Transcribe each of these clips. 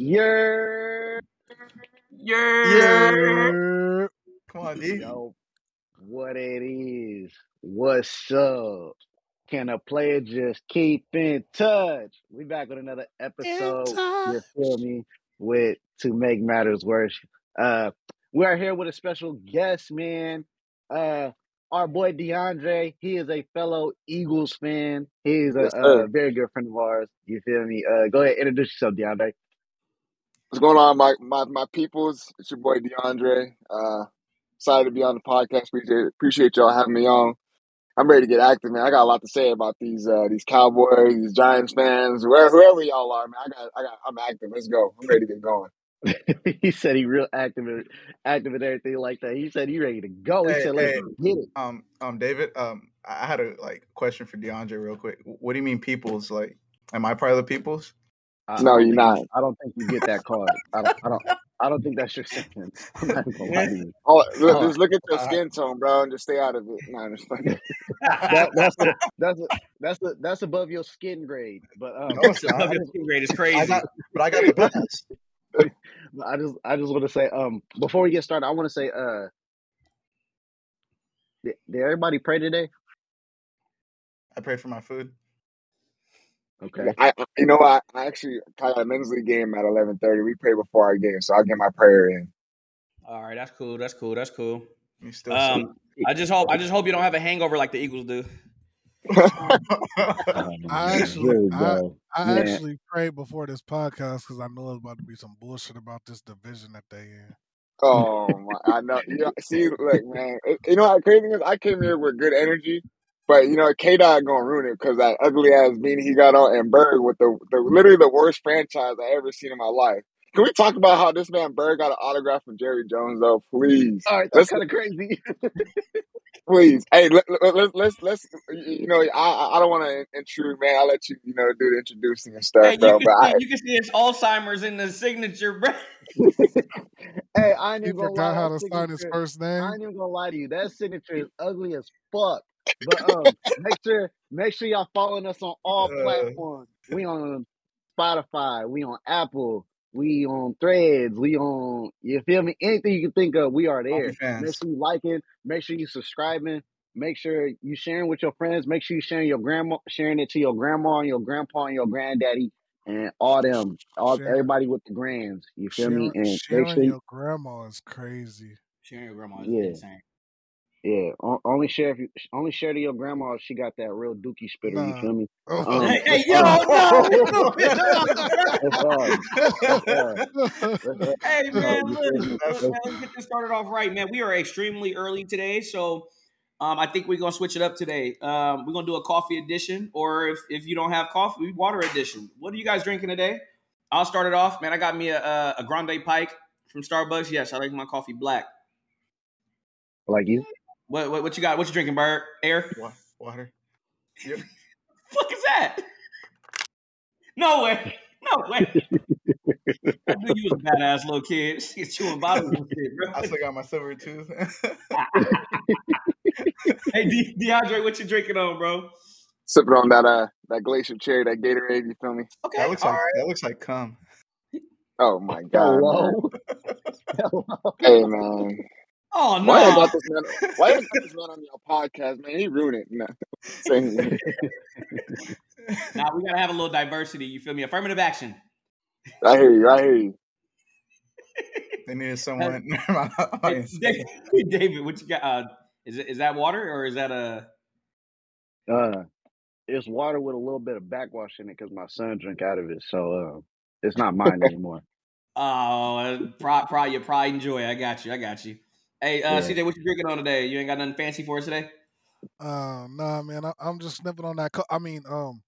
Yer. Yeah. Come on, D. Yo, what it is? What's up? Can a player just keep in touch? We back with another episode. You feel me? With to make matters worse. Uh, we are here with a special guest, man. Uh, our boy Deondre. He is a fellow Eagles fan. He's a, Yes, a very good friend of ours. You feel me? Uh, go ahead, introduce yourself, Deondre. What's going on, my my my peoples? It's your boy Deondre. Uh, excited to be on the podcast. Appreciate appreciate y'all having me on. I'm ready to get active, man. I got a lot to say about these uh these Cowboys, these Giants fans, whoever whoever y'all are, man. I got I got I'm active. Let's go. I'm ready to get going. he said he real active and active and everything like that. He said he ready to go. He Hey, said let's hey, get it. um, um, David, um, I I had a like question for Deondre real quick. What do you mean, peoples? Like, am I part of the peoples? I, I No, don't you're not. I don't think you get that card. I don't. I don't. I don't think that's your sentence. I'm not gonna lie to you. Oh, look, Uh, just look at your Uh, skin tone, bro, and just stay out of it. No, I'm just playing. that that's a, that's a, that's a, that's above your skin grade. But um, no, it's I, not. I just grade is I crazy. got, but I got the pass. I just I just want to say um before we get started, I want to say uh did, did everybody pray today? I prayed for my food. Okay. I, I you know what? I actually got a men's league game at 11:30. We pray before our game, so I'll get my prayer in. All right, that's cool. That's cool. That's cool. You still sick? Um, I just hope I just hope you don't have a hangover like the Eagles do. I actually, here I. I actually prayed before this podcast because I know it's about to be some bullshit about this division that they in. Oh my! I know. You know, see, look, man. it- You know how crazy is? I came here with good energy, but you know, K Dot gonna ruin it because that ugly ass beanie he got on and Berg with the, the literally the worst franchise I ever seen in my life. Can we talk about how this man Berg got an autograph from Jerry Jones though? Please, all right, that's kind of crazy. please. Hey, let, let, let's let's let's. You know, I I I don't want to intrude, man. I'll let you you know do the introducing and stuff, Hey, you bro. can But I see you can see it's Alzheimer's in the signature, bro. hey, I ain't He even gonna lie. forgot how to sign his first name. I name. ain't even gonna lie to you. That signature is ugly as fuck. But um, make sure make sure y'all following us on all Uh, platforms. We on Spotify. We on Apple. We on Threads. We on you feel me? Anything you can think of, we are there. Make OnlyFans. sure you liking. Make sure you subscribing. Make sure you sharing with your friends. Make sure you sharing your grandma, sharing it to your grandma and your grandpa and your granddaddy and all them, all Sharing, everybody with the grands. You feel me? sharing, And make sharing sure, you, your grandma is crazy. Sharing your grandma is yeah, insane. Yeah. O- Only share if you, only share to your grandma if she got that real dookie spitter. You Nah. feel me? Oh. Um, Hey, hey, yo, no, that's hard. That's hard. That's hard. Hey man, you look, feel me? look, That's man, That's, let's get this started off right, man. We are extremely early today, so um, I think we're gonna switch it up today. Um, we're gonna do a coffee edition, or if if you don't have coffee, water edition. What are you guys drinking today? I'll start it off, man. I got me a, a, a grande pike from Starbucks. Yes, I like my coffee black. like you. What what, what you got? What you drinking, Bird? Air? Water. Yep. fuck is that? No way. No way. I knew you was a badass little kid. Shit, chewing bottles and shit, bro. I still got my silver tooth. hey, De- Deondre, what you drinking on, bro? sipping on that uh that glacier cherry, that Gatorade. You feel me? Okay, that looks all like right. that looks like cum. Oh my god, man. Hello. Hello. Hey man. Oh Why y'all no. got this man? Why y'all got this man on your podcast, man? He ruined it. No. Saying- Nah, we gotta have a little diversity. You feel me? Affirmative action. I hear you. I hear you. They needed someone. Never mind, I'm not hey, gonna say David, David, what you got? Uh, is it is that water or is that a? Uh, it's water with a little bit of backwash in it because my son drank out of it, so uh, it's not mine anymore. Oh, pride, pride, your pride and joy. I got you. I got you. Hey, uh, Yeah. CJ, what you drinking on today? You ain't got nothing fancy for us today? Uh, nah, man. I, I'm just sniffing on that. Co- I mean, um,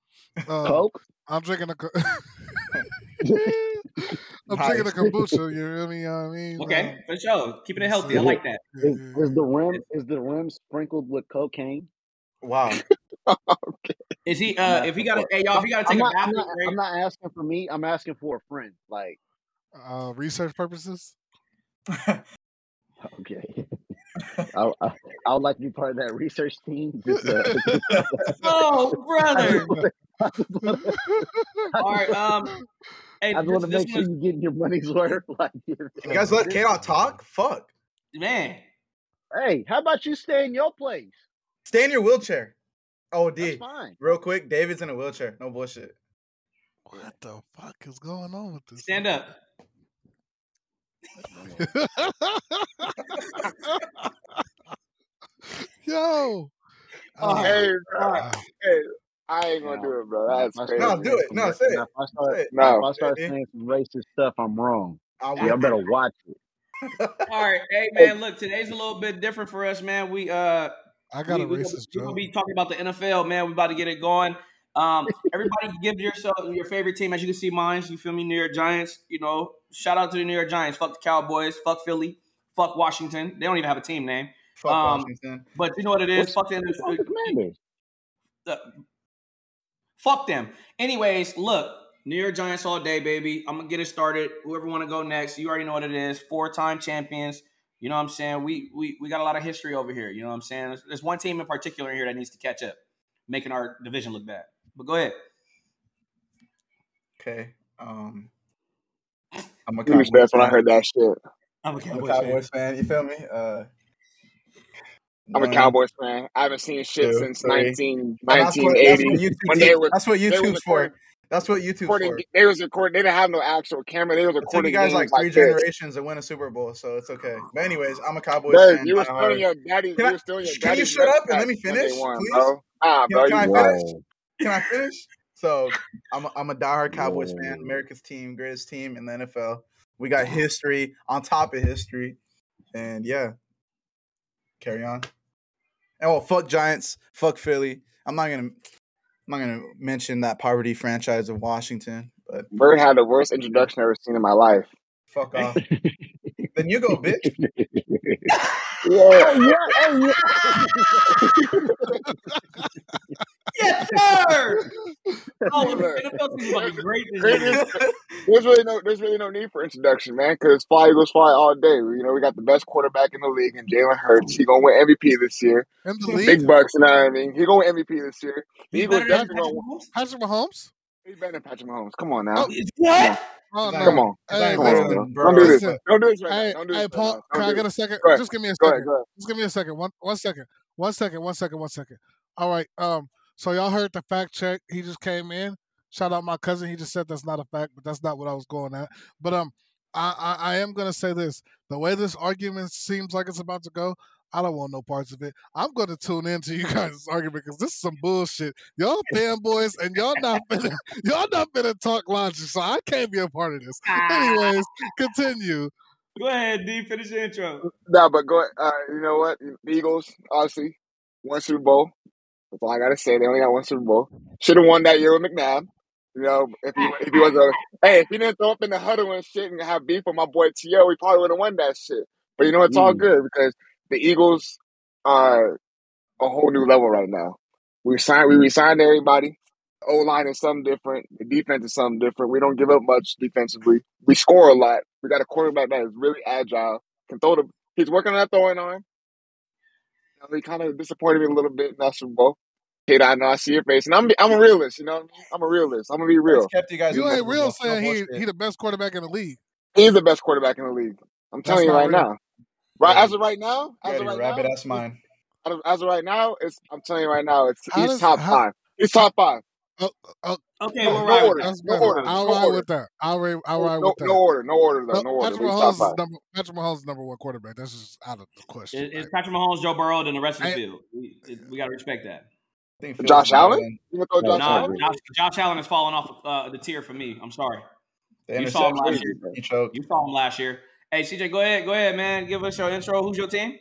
um, Coke. I'm drinking a. Co- I'm drinking a nice. kombucha. You hear me? You know what I mean? Okay, Um, for sure. Keeping it healthy. I like that. Is, Is, the rim is the rim sprinkled with cocaine? Wow. Is he? Uh, if he got to, hey y'all, if I'm, he got to I'm take a not. I'm not. break, I'm not asking for me. I'm asking for a friend. Like, Uh, research purposes. okay, I, I, I would like to be part of that research team. Just, uh, oh brother. All right. I just wanna, I All just right. wanna, Um, Hey, I just want to this, this make sure you get getting your money's worth. Like, you guys let K Dot talk? Fuck. man. hey, how about you stay in your place? Stay in your wheelchair. Oh, That's D. fine. Real quick, David's in a wheelchair. No bullshit. What the fuck is going on with this? Stand up. Yo. Oh, Hey, bro. All right. uh, Hey, I ain't gonna do it, bro. That's I crazy. No, do it. No, say it. If I start, it. No. if I start Ready? saying some racist stuff, I'm wrong. I'm Y'all better watch it. All right, hey man, look, today's a little bit different for us, man. We uh I got we, a we, racist we're gonna be talking about the NFL, man. We're about to get it going. Um, everybody give yourself your favorite team. As you can see, mine. You feel me? New York Giants. You know, shout out to the New York Giants. Fuck the Cowboys. Fuck Philly. Fuck Washington. They don't even have a team name. Fuck Um, Washington. But you know what it is? What's, Fuck the, what's the Commanders? uh, fuck them. Anyways, look, New York Giants all day, baby. I'm gonna get it started. Whoever want to go next, you already know what it is. Four time champions. You know what I'm saying? We we we got a lot of history over here. You know what I'm saying? There's, there's one team in particular here that needs to catch up, making our division look bad. But go ahead. Okay. Um, I'm a Give me Cowboys space when I heard that shit. I'm a I'm a Cowboys fan. Fan. You feel me? Uh, I'm a Cowboys fan. I haven't seen shit two, since three. 19, And that's what 1980 YouTube. when they was That's what YouTube's for. That's what YouTube's recording. for. They was recording. They didn't have no actual camera. They was It took you recording guys games like like three this. generations to win a Super Bowl, so it's okay. But anyways, I'm a Cowboys Dave, fan. you was Die still your daddy. Can You I? was still in your Can you shut up and let me finish, won, please? bro. Ah, Can, bro, can you I finish? Can I finish? So I'm a, I'm a diehard Cowboys fan. America's team, greatest team in the NFL. We got history on top of history, and yeah, carry on. And well, fuck Giants, fuck Philly. I'm not gonna I'm not gonna mention that poverty franchise of Washington, but Bird had the worst introduction I've ever seen in my life. fuck off. then you go, bitch. Yeah. Hey, yeah, yeah. Yes, sir. Oh, the NFL team is about to be great there's, really no there's really no need for introduction, man. Because fly Eagles fly all day. You know, we got the best quarterback in the league, and Jalen Hurts. He gonna win MVP this year. The Big bucks, you know what I mean? He gonna win MVP this year. He He's Eagles definitely Patrick gonna. win. Mahomes. Patrick Mahomes. He's better than Patrick Mahomes. Come on now. Oh, Come on. What? oh He's not Come on. Hey, Come better on, bro. Don't do this. listen. Don't do this right now. Don't do hey, this right Paul. now. Can Don't I do get a second? Just give me a Go ahead. second. Go ahead. Just give me a second. One, one second. One second. One second. One second. All right. Um. So y'all heard the fact check. He just came in. Shout out my cousin. He just said that's not a fact, but that's not what I was going at. But um, I I, I am gonna say this. The way this argument seems like it's about to go, I don't want no parts of it. I'm going to tune into you guys' argument because this is some bullshit. Y'all fanboys and y'all not finna, y'all not finna talk logic, so I can't be a part of this. Anyways, continue. Go ahead, D. Finish the intro. No, but go. Uh, you know what? Eagles obviously one Super Bowl. That's all I gotta say. They only got one Super Bowl. Should have won that year with McNabb. You know, if he if he was a hey, if he didn't throw up in the huddle and shit and have beef with my boy T.O., we probably would have won that shit. But you know, it's all Mm. good because the Eagles are a whole new level right now. We signed we resigned everybody. O line is something different. The defense is something different. We don't give up much defensively. We score a lot. We got a quarterback that is really agile. Can throw the. He's working on that throwing arm. You know, he kind of disappointed me a little bit in that Super Bowl. Kid, I know I see your face, and I'm I'm a realist. You know, what I mean? I'm a realist. I'm gonna be real. kept you guys You the ain't real Bowl. No saying he he the best quarterback in the league. He's the best quarterback in the league. I'm That's telling you right real. now. Right Yeah, as of right now, you as got of right rabbit now, ass mind. as of, as of right now, it's I'm telling you right now, it's How he's does top how, five. He's top five. oh, oh, Okay, No, we'll no ride with order, that. that's no order, I'll no ride order, with that. I'll ra- I'll no ride no, with that. no order, no order though, No, no order. Patrick But Mahomes is number Patrick Mahomes is number one quarterback. That's just out of the question. It, it's Like, Patrick Mahomes, Joe Burrow, and the rest of the I, field. We, we got to respect that. I think Fields Josh Allen? than You gonna No, Josh it's Nah, not Allen? good. Josh, Josh Allen has fallen off uh, the tier for me. I'm sorry. You saw him last year. Crazy. He choked. You saw him last year. Hey, CJ, go ahead. Go ahead, man. Give us your intro. Who's your team?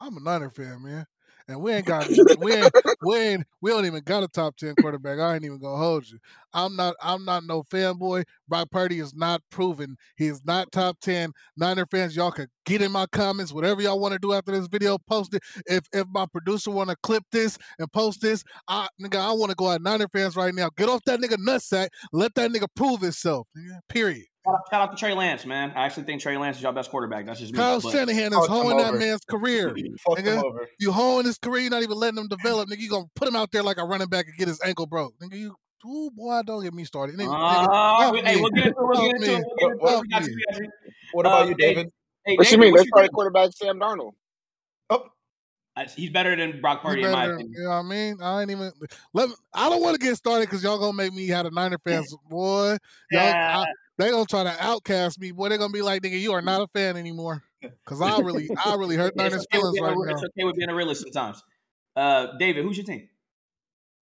I'm a Niner fan, man, and we ain't got we ain't we ain't we don't even got a top ten quarterback. I ain't even gonna hold you. I'm not I'm not no fanboy. Brock Purdy is not proven. He is not top ten. Niner fans, y'all could get in my comments, whatever y'all want to do after this video. Post it. If if my producer want to clip this and post this, I nigga, I want to go at Niner fans right now. Get off that nigga nutsack. Let that nigga prove himself. Period. Shout out, to Trey Lance, man. I actually think Trey Lance is your best quarterback. That's just me. Kyle But Shanahan is Fucked him hoeing that man's career. Fucked him Nigga, you hoeing his career, you're not even letting him develop. Nigga, you gonna put him out there like a running back and get his ankle broke. Nigga, you Ooh, boy, don't get me started. Nigga, Uh, nigga, we- hey, me. we'll get into it. We'll get into it. We'll get into it. Fuck We got me. you, we got you. What about Uh, you, David? Hey, What you mean? what Let's you start think? quarterback Sam Darnold. Oh, Uh, He's better than Brock He Purdy, in my opinion. you know what I mean? I ain't even let me, I don't want to get started because y'all gonna make me have a Niner fans, boy. Y'all, Yeah. I, they gonna try to outcast me, boy. They gonna be like, nigga, you are not a fan anymore. Cause I really, I really hurt It's okay, with feelings being right a, now. it's okay with being a realist sometimes. Uh, David, who's your team?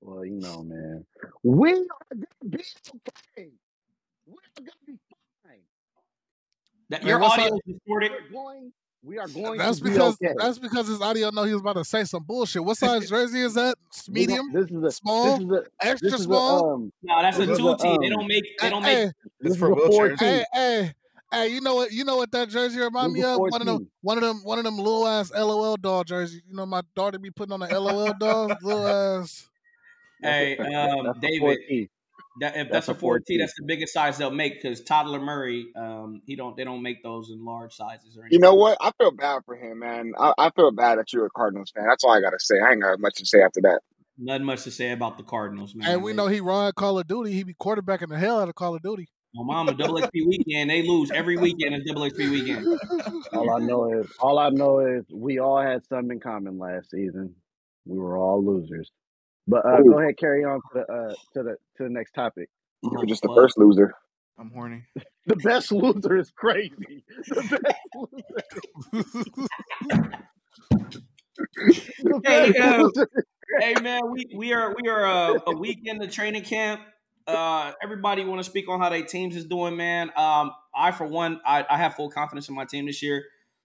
Well, you know, man. We are gonna be okay. We're gonna be fine. That, Man, your audio is distorted. We're going. We are going That's to be because okay. that's because his audio know he was about to say some bullshit. What size jersey is that? Medium, This is a. small? This is a. extra This is a. small. Um. No, that's a This is two a. T. They Um. don't make. They don't make. hey, This for a four wheelchairs. Hey, hey, hey, you know what? You know what that jersey remind This me is of? four One of them, one of them, one of them little ass LOL doll jerseys. You know, my daughter be putting on the LOL doll, little ass. Hey, that- um, That's a David. T. That, if That's that's a a four four T, T. that's the biggest size they'll make because Toddler Murray, um, he don't. They don't make those in large sizes or anything. You know what? I feel bad for him, man. I, I feel bad that you're a Cardinals fan. That's all I gotta say. I ain't got much to say after that. Nothing much to say about the Cardinals, man. And we They, know he run Call of Duty. He be quarterbacking the hell out of Call of Duty. my mama, double XP weekend, they lose every weekend in double XP weekend. All I know is. All I know is we all had something in common last season. We were all losers. But uh, Ooh, go ahead, carry on to the uh, to the to the next topic. you were Oh just the first loser. I'm horny. The best loser is crazy. The best loser. The Hey, best uh, loser. hey man, we we are we are uh, a week into training camp. Uh, everybody want to speak on how their teams is doing, man. Um, I for one, I, I have full confidence in my team this year.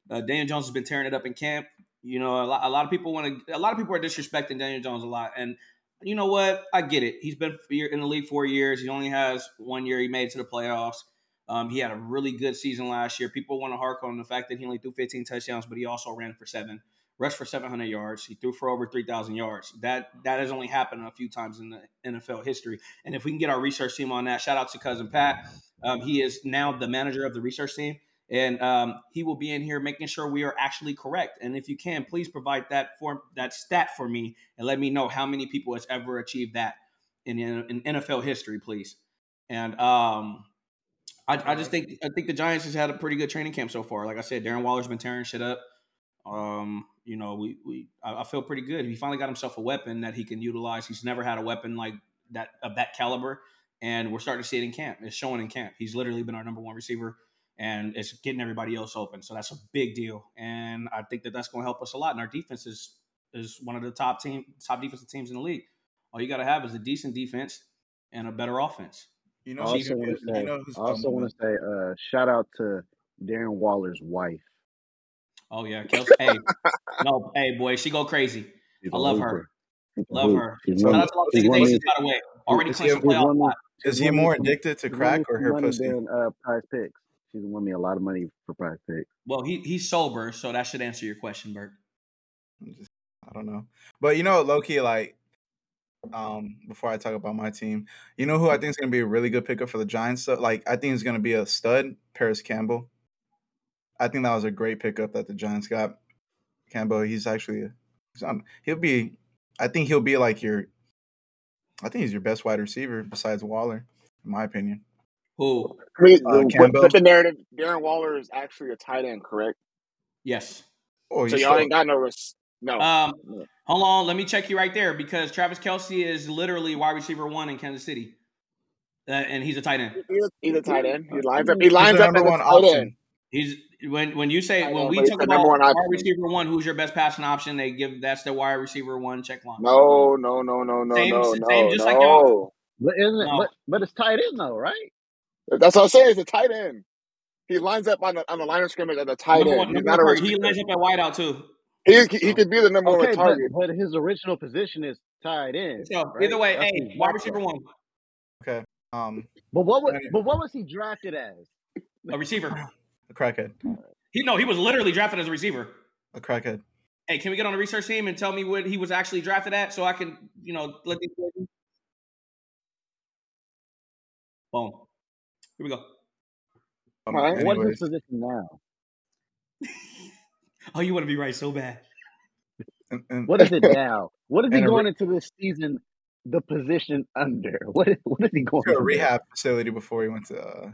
Uh, Daniel Jones has been tearing it up in camp. You know, a lot, a lot of people want to. A lot of people are disrespecting Daniel Jones a lot, and you know what? I get it. He's been in the league four years. He only has one year. He made it to the playoffs. Um, he had a really good season last year. People want to hark on the fact that he only threw 15 touchdowns, but he also ran for seven, rushed for 700 yards. He threw for over 3,000 yards. That that has only happened a few times in the NFL history. And if we can get our research team on that, shout out to cousin Pat. Um, he is now the manager of the research team, and um, he will be in here making sure we are actually correct. And if you can, please provide that form that stat for me and let me know how many people has ever achieved that in, in, NFL history, please. And um, I, I just think I think the Giants has had a pretty good training camp so far. Like I said, Darren Waller's been tearing shit up. Um, you know, we we I, I feel pretty good. He finally got himself a weapon that he can utilize. He's never had a weapon like that of that caliber, and we're starting to see it in camp. It's showing in camp. He's literally been our number one receiver, and it's getting everybody else open. So that's a big deal, and I think that that's going to help us a lot. And our defense is is one of the top team top defensive teams in the league. All you got to have is a decent defense and a better offense. You I know, also want to you say. know I also want to say. Uh, shout out to Darren Waller's wife. Oh yeah, Kelsey. hey, no, hey boy, she go crazy. She's I a love her. She's Love hoop. her. She's Shout out to Las She's Vegas won me. Aces, by the way. Already Is he clinched a- a playoff won me. spot. Is he more addicted to crack or some her pussy? than uh, Prize Picks. She's won me a lot of money for Prize Picks. Well, he he's sober, so that should answer your question, Bert. I'm just- I don't know. But you know, low key, like, um, before I talk about my team, you know who I think is gonna be a really good pickup for the Giants? So, like, I think he's gonna be a stud, Parris Campbell. I think that was a great pickup that the Giants got. Campbell, he's actually, he's, um, he'll be. I think he'll be like your. I think he's your best wide receiver besides Waller, in my opinion. Who? I mean, Uh, put, Campbell. the narrative. Darren Waller is actually a tight end, correct? Yes. Oh, So y'all so, ain't got no. Res- no. Um, hold on, let me check you right there because Travis Kelce is literally wide receiver one in Kansas City, uh, and he's a tight end. He's a, tight end. He lines up. He he's lines the up number as a one tight option. end. He's when when you say when know, we but talk about one wide receiver one, who's your best passing option? They give that's the wide receiver one check line. No, no, no, no, no, Same no, same no, just like y'all. no. But isn't it? No, But but it's tight end though, right? That's what I'm saying. He's a tight end. He lines up on the on the line of scrimmage at a tight number end. one He's number not one a target. He lines up at wideout too. He he So could be the number one Okay, but target. but his original position is tight end, so either way, That's hey, his wide backup. receiver one, Okay. Um, But what was but what was he drafted as? a receiver. a crackhead. He no, he was literally drafted as a receiver. A crackhead. Hey, can we get on the research team and tell me what he was actually drafted at so I can, you know, let these Boom. Here we go. Um, All right. What is his position now? Oh, you want to be right so bad. and, and, What is it now? What is he going re- into this season the position under? What is, what is he going to a under? rehab facility before he went to uh,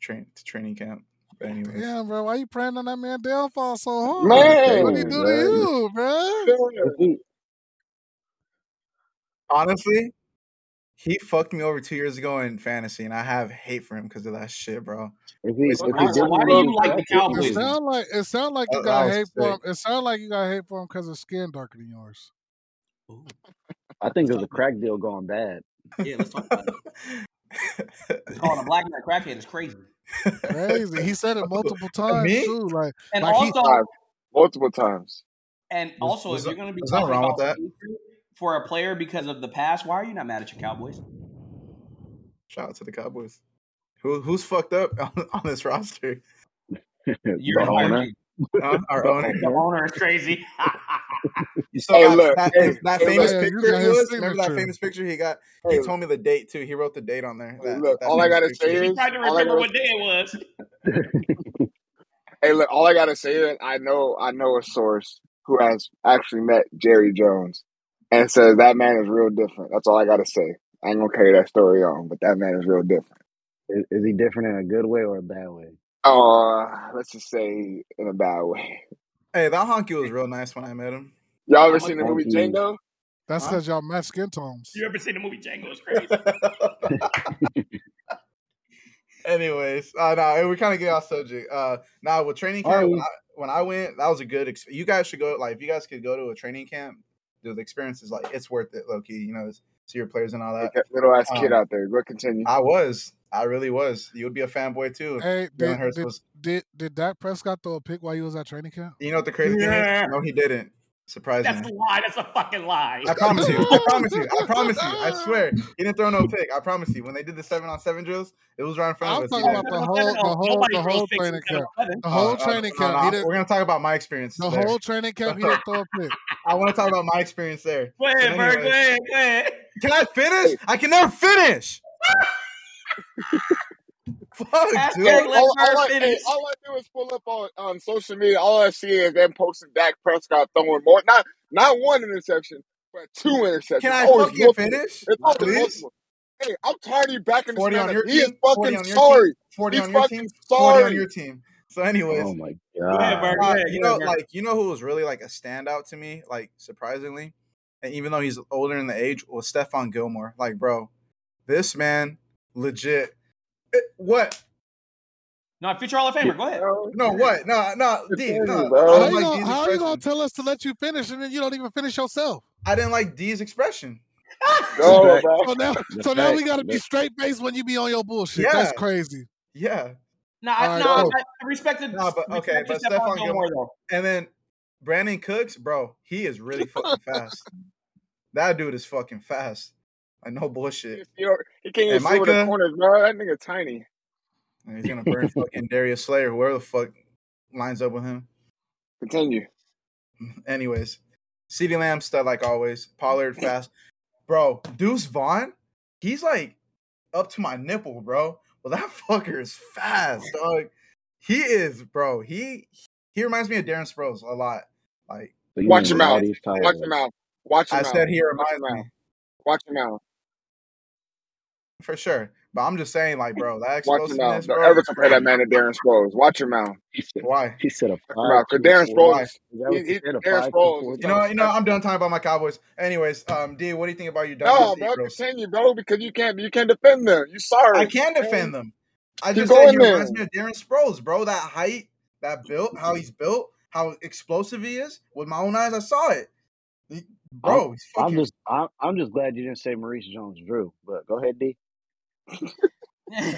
train to training camp. But anyways, Damn, bro, why you praying on that man downfall so hard? Man, what he do to you, bro? Honestly, he fucked me over two years ago in fantasy, and I have hate for him because of that shit, bro. if he, if he why, so why do you like the Cowboys? It sound like it sound like you That- got that was hate for him. It sound like you got hate for him because his skin darker than yours. Ooh, I think it was a crack deal going bad. yeah, let's talk about it. Calling a black man a crackhead is crazy. Crazy. He said it multiple times Me? too. Like And Like also, Five. multiple times. and also, was if you're going to be was talking wrong about with that? hatred for a player because of the past, why are you not mad at your Cowboys? Shout out to the Cowboys. Who who's fucked up on, on this roster? You're the owner. Huh? Our The owner. The owner is crazy. You saw Hey, that, look, that, hey, that hey, famous look. Picture got he was? Remember that famous picture he got? Hey, He told me the date too. He wrote the date on there. That, look, that all I gotta picture. say he tried to remember what day it was. hey, look, all I gotta say is, I know, I know a source who has actually met Jerry Jones and says that man is real different. That's all I gotta say. I ain't gonna carry that story on, but that man is real different. Is, is he different in a good way or a bad way? Uh, let's just say in a bad way. Hey, that honky was real nice when I met him. Y'all ever seen the movie Thank. Django? that's Huh? because y'all match skin tones. You ever seen the movie Django? It's crazy. Anyways, uh, no, we kind of get off subject. Uh, now with training camp, we? when I, when I went, that was a good. Exp- you guys should go. Like, if you guys could go to a training camp, the experience is like it's worth it, low key. You know, see your players and all that. that little ass kid Um, out there. Go continue. I was, I really was. You would be a fanboy too. Hey, did did, was. did did Dak Prescott throw a pick while you was at training camp? You know what the crazy thing Yeah. is? No, he didn't. That's a lie. That's a fucking lie. I promise you. I promise you. I promise you. I swear. He didn't throw no pick. I promise you. When they did the seven on seven drills, it was right in front I'm of us. talking about the whole, the whole, the whole training camp. The whole uh, training no, camp. no, He didn't. we're gonna talk about my experience. The there. whole training camp. He didn't throw a pick. I want to talk about my experience there. Go But ahead, Berg. Go ahead. Go ahead. can I finish? I can never finish. Fuck, dude. let all, all, I, hey, all I do is pull up on, on social media. All I see is them posting Dak Prescott throwing more, not not one interception, but two interceptions. Can I always fucking multiple. finish, It's always please? multiple. Hey, I'm tired of you backing this man up. your He is fucking sorry. Forty He's on your fucking team. Forty on your team. So, anyways, Oh my Go ahead, Berg. god. Go Uh, you know, ahead, like you know who was really like a standout to me, like surprisingly, and even though he's older in the age, was Stephon Gilmore. Like, bro, this man, legit. It- what? No, future Hall of Famer. Go ahead. No, what? No, no, D. No, How didn't you gonna D's how you gonna tell us to let you finish and then you don't even finish yourself? I didn't like D's expression. Go, The fact, bro. So now, so now we gotta be straight faced when you be on your bullshit. That's crazy. yeah. No, I, right, no, go. I, I respected. No, but okay, respected but Stephon Stephon Gilmore Gilmore, though. and then Brandin Cooks, bro, he is really fucking fast. That dude is fucking fast. Like no bullshit. You he can't even And see over the Micah, corners, bro. That nigga tiny. and he's gonna burn fucking Darius Slayer, whoever the fuck lines up with him. Continue. Anyways, CeeDee Lamb stud like always. Pollard fast, bro. Deuce Vaughn, he's like up to my nipple, bro. Well, that fucker is fast, dog. He is, bro. He he reminds me of Darren Sproles a lot. Like so Watch mean your mouth. Watch tired. your mouth. Watch your I mouth. said, he reminds me. Watch your mouth. For sure. But I'm just saying, like, bro, that Watch your mouth. explosiveness, Don't bro, ever compare that man to Darren Sproles. Watch your mouth. Why? he said a five mouth. Because Darren Sproles, Is he, you he, Darren Sproles You know, you know. I'm done talking about my Cowboys. Anyways, um, D, what do you think about your No, WC bro, Eagles? continue, bro, because you can't you can't defend them. You sorry. I can defend them. I just said he reminds me of Darren Sproles, bro. That height, that built, how he's built, how explosive he is. With my own eyes, I saw it. He- I'm Bro, he's I'm just I'm, I'm just glad you didn't say Maurice Jones Drew. But go ahead, D. hey,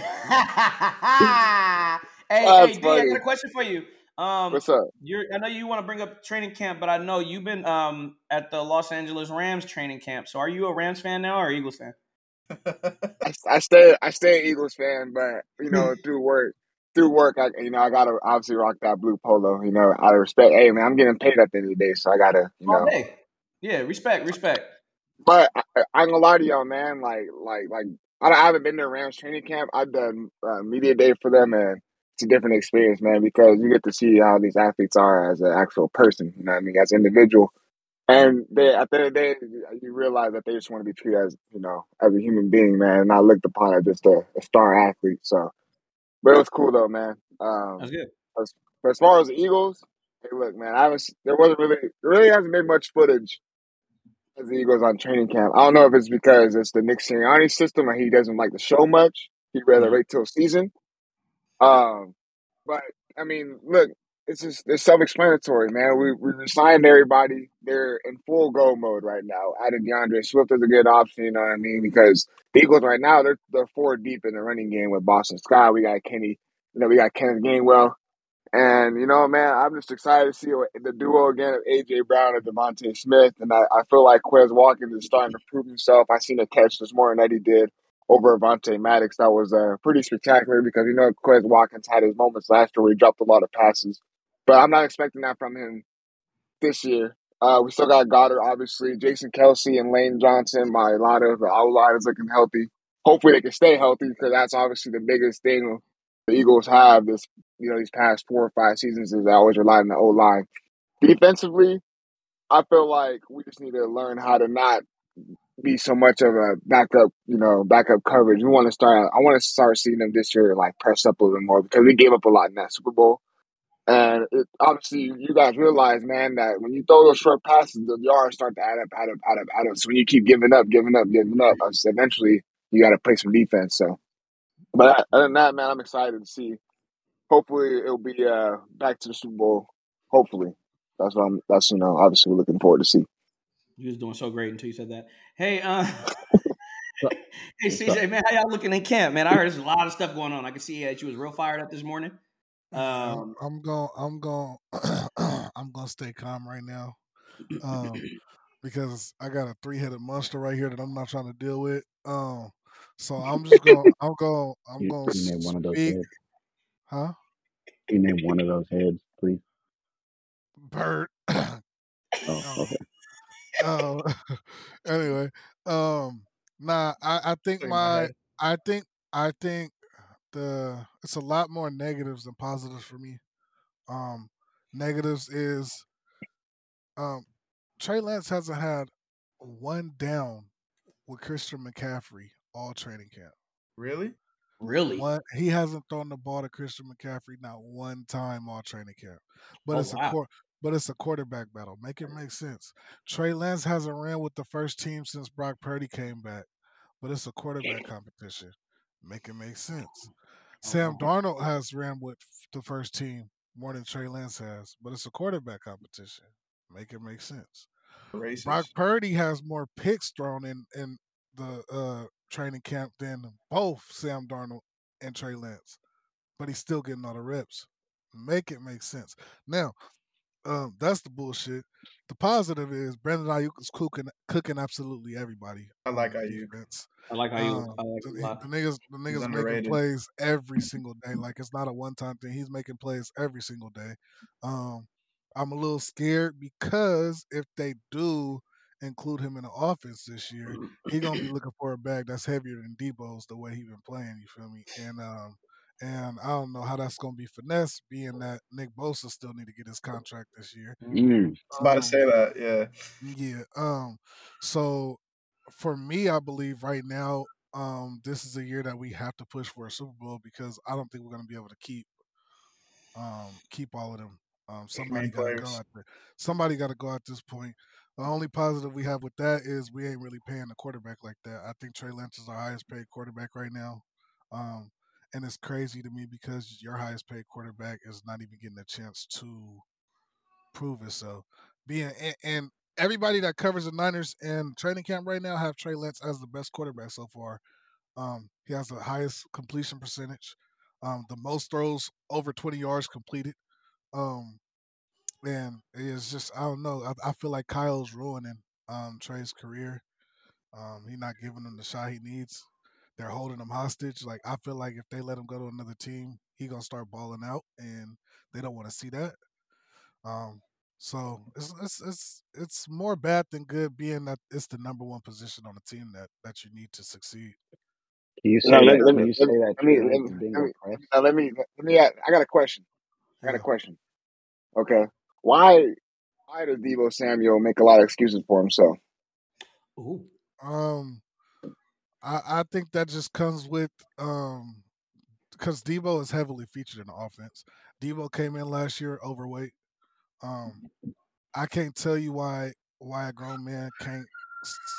hey, D, I got a question for you. Um, What's up? you're I know you want to bring up training camp, but I know you've been um at the Los Angeles Rams training camp. So are you a Rams fan now or Eagles fan? I, I stay I stay an Eagles fan, but you know through work through work I you know I gotta obviously rock that blue polo. You know out of respect. Hey man, I'm getting paid at the end of the day, so I gotta you know. day. Yeah, respect, respect. But I, I ain't gonna lie to y'all, man. Like like like I, I haven't been to Rams training camp. I've done uh, media day for them, and it's a different experience, man, because you get to see how these athletes are as an actual person. You know what I mean? As an individual. And they at the end of the day, you realize that they just want to be treated as you know as a human being, man, and not looked upon as just a, a star athlete. So, but it was cool though, man. Um, That's good. as, but as far as the Eagles, hey, look, man, I haven't. There wasn't really, there really hasn't been much footage as the Eagles on training camp. I don't know if it's because it's the Nick Sirianni system and he doesn't like to show much. He'd rather wait till season. Um, but I mean, look, it's just it's self-explanatory, man. We we resigned everybody. They're in full go mode right now. Adding DeAndre Swift is a good option. You know what I mean? Because the Eagles right now they're they're four deep in the running game with Boston Scott. We got Kenny. You know, we got Kenneth Gainwell. And you know, man, I'm just excited to see the duo again of AJ Brown and DeVonta Smith. And I, I feel like Quez Watkins is starting to prove himself. I seen a catch this morning that he did over Avonte Maddox. That was uh, pretty spectacular because you know Quez Watkins had his moments last year where he dropped a lot of passes. But I'm not expecting that from him this year. Uh, we still got Goddard, obviously, Jason Kelce and Lane Johnson. My lot of the outline is looking healthy. Hopefully, they can stay healthy because that's obviously the biggest thing the Eagles have this, you know, these past four or five seasons is they always rely on the O line. Defensively, I feel like we just need to learn how to not be so much of a backup, you know, backup coverage. We want to start. I want to start seeing them this year like press up a little more because we gave up a lot in that Super Bowl. And it, obviously, you guys realize, man, that when you throw those short passes, the yards start to add up, add up, add up, add up. So when you keep giving up, giving up, giving up, eventually you got to play some defense. So, but other than that, man, I'm excited to see. Hopefully, it'll be uh, back to the Super Bowl. Hopefully, that's what I'm. That's you know, obviously, we're looking forward to see. You was doing so great until you said that. Hey, uh, hey CJ, man, how y'all looking in camp, man? I heard there's a lot of stuff going on. I can see that you was real fired up this morning. I'm, Um, I'm going. I'm going. I'm going to stay calm right now, um, because I got a three-headed monster right here that I'm not trying to deal with. Um, so I'm just going. I'm going. I'm going you name one of those heads. Huh? Can you name one of those heads, please? Bird. Oh, um, okay. um, anyway, um, nah, I, I think my my. I think, I think the it's a lot more negatives than positives for me. Um, negatives is, um, Trey Lance hasn't had one down with Christian McCaffrey all training camp. Really? really? One, he hasn't thrown the ball to Christian McCaffrey not one time all training camp. But Oh, it's a wow. but it's a quarterback battle. Make it make sense. Trey Lance hasn't ran with the first team since Brock Purdy came back, but it's a quarterback competition. Make it make sense. Sam wow. Darnold has ran with the first team more than Trey Lance has, but it's a quarterback competition. Make it make sense. Racist. Brock Purdy has more picks thrown in in the uh, training camp than both Sam Darnold and Trey Lance, but he's still getting all the reps. Make it make sense. Now, um, that's the bullshit. The positive is Brandon Aiyuk is cooking cooking absolutely everybody. I like Aiyuk. I like how you. Um, I like the, it the niggas, the niggas making plays every single day. Like it's not a one time thing. He's making plays every single day. Um, I'm a little scared because if they do include him in the offense this year, he gonna be looking for a bag that's heavier than Deebo's the way he been playing. You feel me? And um, and I don't know how that's gonna be finesse, being that Nick Bosa still need to get his contract this year. Mm. Was about to Um, say that. Yeah. yeah. Um. So for me, I believe right now, um, this is a year that we have to push for a Super Bowl because I don't think we're gonna be able to keep um keep all of them. Um, somebody got to go out there. Somebody got to go at this point. The only positive we have with that is we ain't really paying the quarterback like that. I think Trey Lance is our highest paid quarterback right now. Um, and it's crazy to me because your highest paid quarterback is not even getting a chance to prove itself. Being and, and everybody that covers the Niners in training camp right now have Trey Lance as the best quarterback so far. Um, he has the highest completion percentage, um, the most throws over 20 yards completed. Um, and it's just I don't know. I, I feel like Kyle's ruining um, Trey's career. Um, he's not giving him the shot he needs. They're holding him hostage. Like I feel like if they let him go to another team, he gonna start balling out, and they don't want to see that. Um, so it's, it's it's it's more bad than good, being that it's the number one position on the team that that you need to succeed. Can you say No, that? let me you let say me that let me let me let me, let me let me. I got a question. I got Yeah. a question. Okay, why Why does Deebo Samuel make a lot of excuses for himself? Ooh. Um, I I think that just comes with um because Deebo is heavily featured in the offense. Deebo came in last year overweight. Um, I can't tell you why why a grown man can't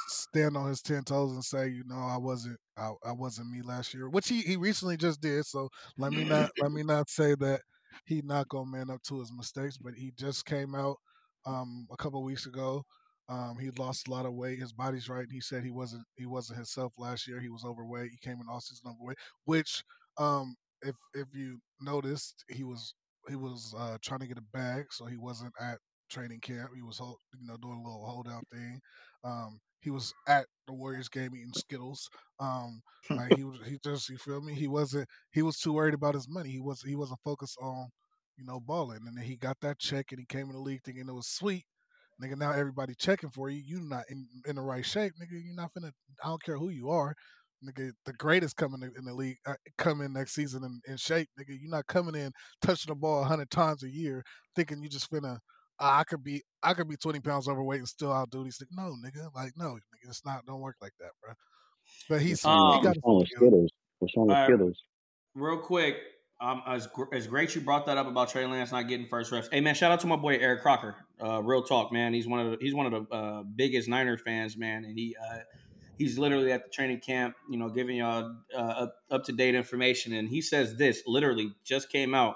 stand on his ten toes and say, you know, I wasn't I, I wasn't me last year, which he, he recently just did. So let me not let me not say that he not gonna man up to his mistakes, but he just came out um a couple weeks ago. Um, he lost a lot of weight. His body's right. He said he wasn't he wasn't himself last year. He was overweight. He came in all season overweight, which um if if you noticed, he was he was uh, trying to get a bag, so he wasn't at training camp. He was you know doing a little holdout thing. Um, he was at the Warriors game eating Skittles. Um, like he was he just you feel me? He wasn't he was too worried about his money. He was he wasn't focused on you know balling. And then he got that check and he came in the league thinking it was sweet. Nigga, now everybody checking for you. You not in, in the right shape, nigga. You're not finna. I don't care who you are nigga, the greatest coming in the league, uh, coming next season in, in shape, nigga. You're not coming in touching the ball hundred times a year, thinking you just finna. Uh, I could be, I could be 20 pounds overweight and still outdo these. Things. No, nigga, like no, nigga, it's not. Don't work like that, bro. But he's What's wrong, he Um, got what's wrong with his skill. Skittles? What's wrong with All right. Skittles? Real quick, um, as as great you brought that up about Trey Lance not getting first reps. Hey man, shout out to my boy Eric Crocker. Uh, real talk, man. He's one of the, he's one of the uh, biggest Niner fans, man, and he uh, he's literally at the training camp, you know, giving y'all uh, up to date information. And he says this literally just came out.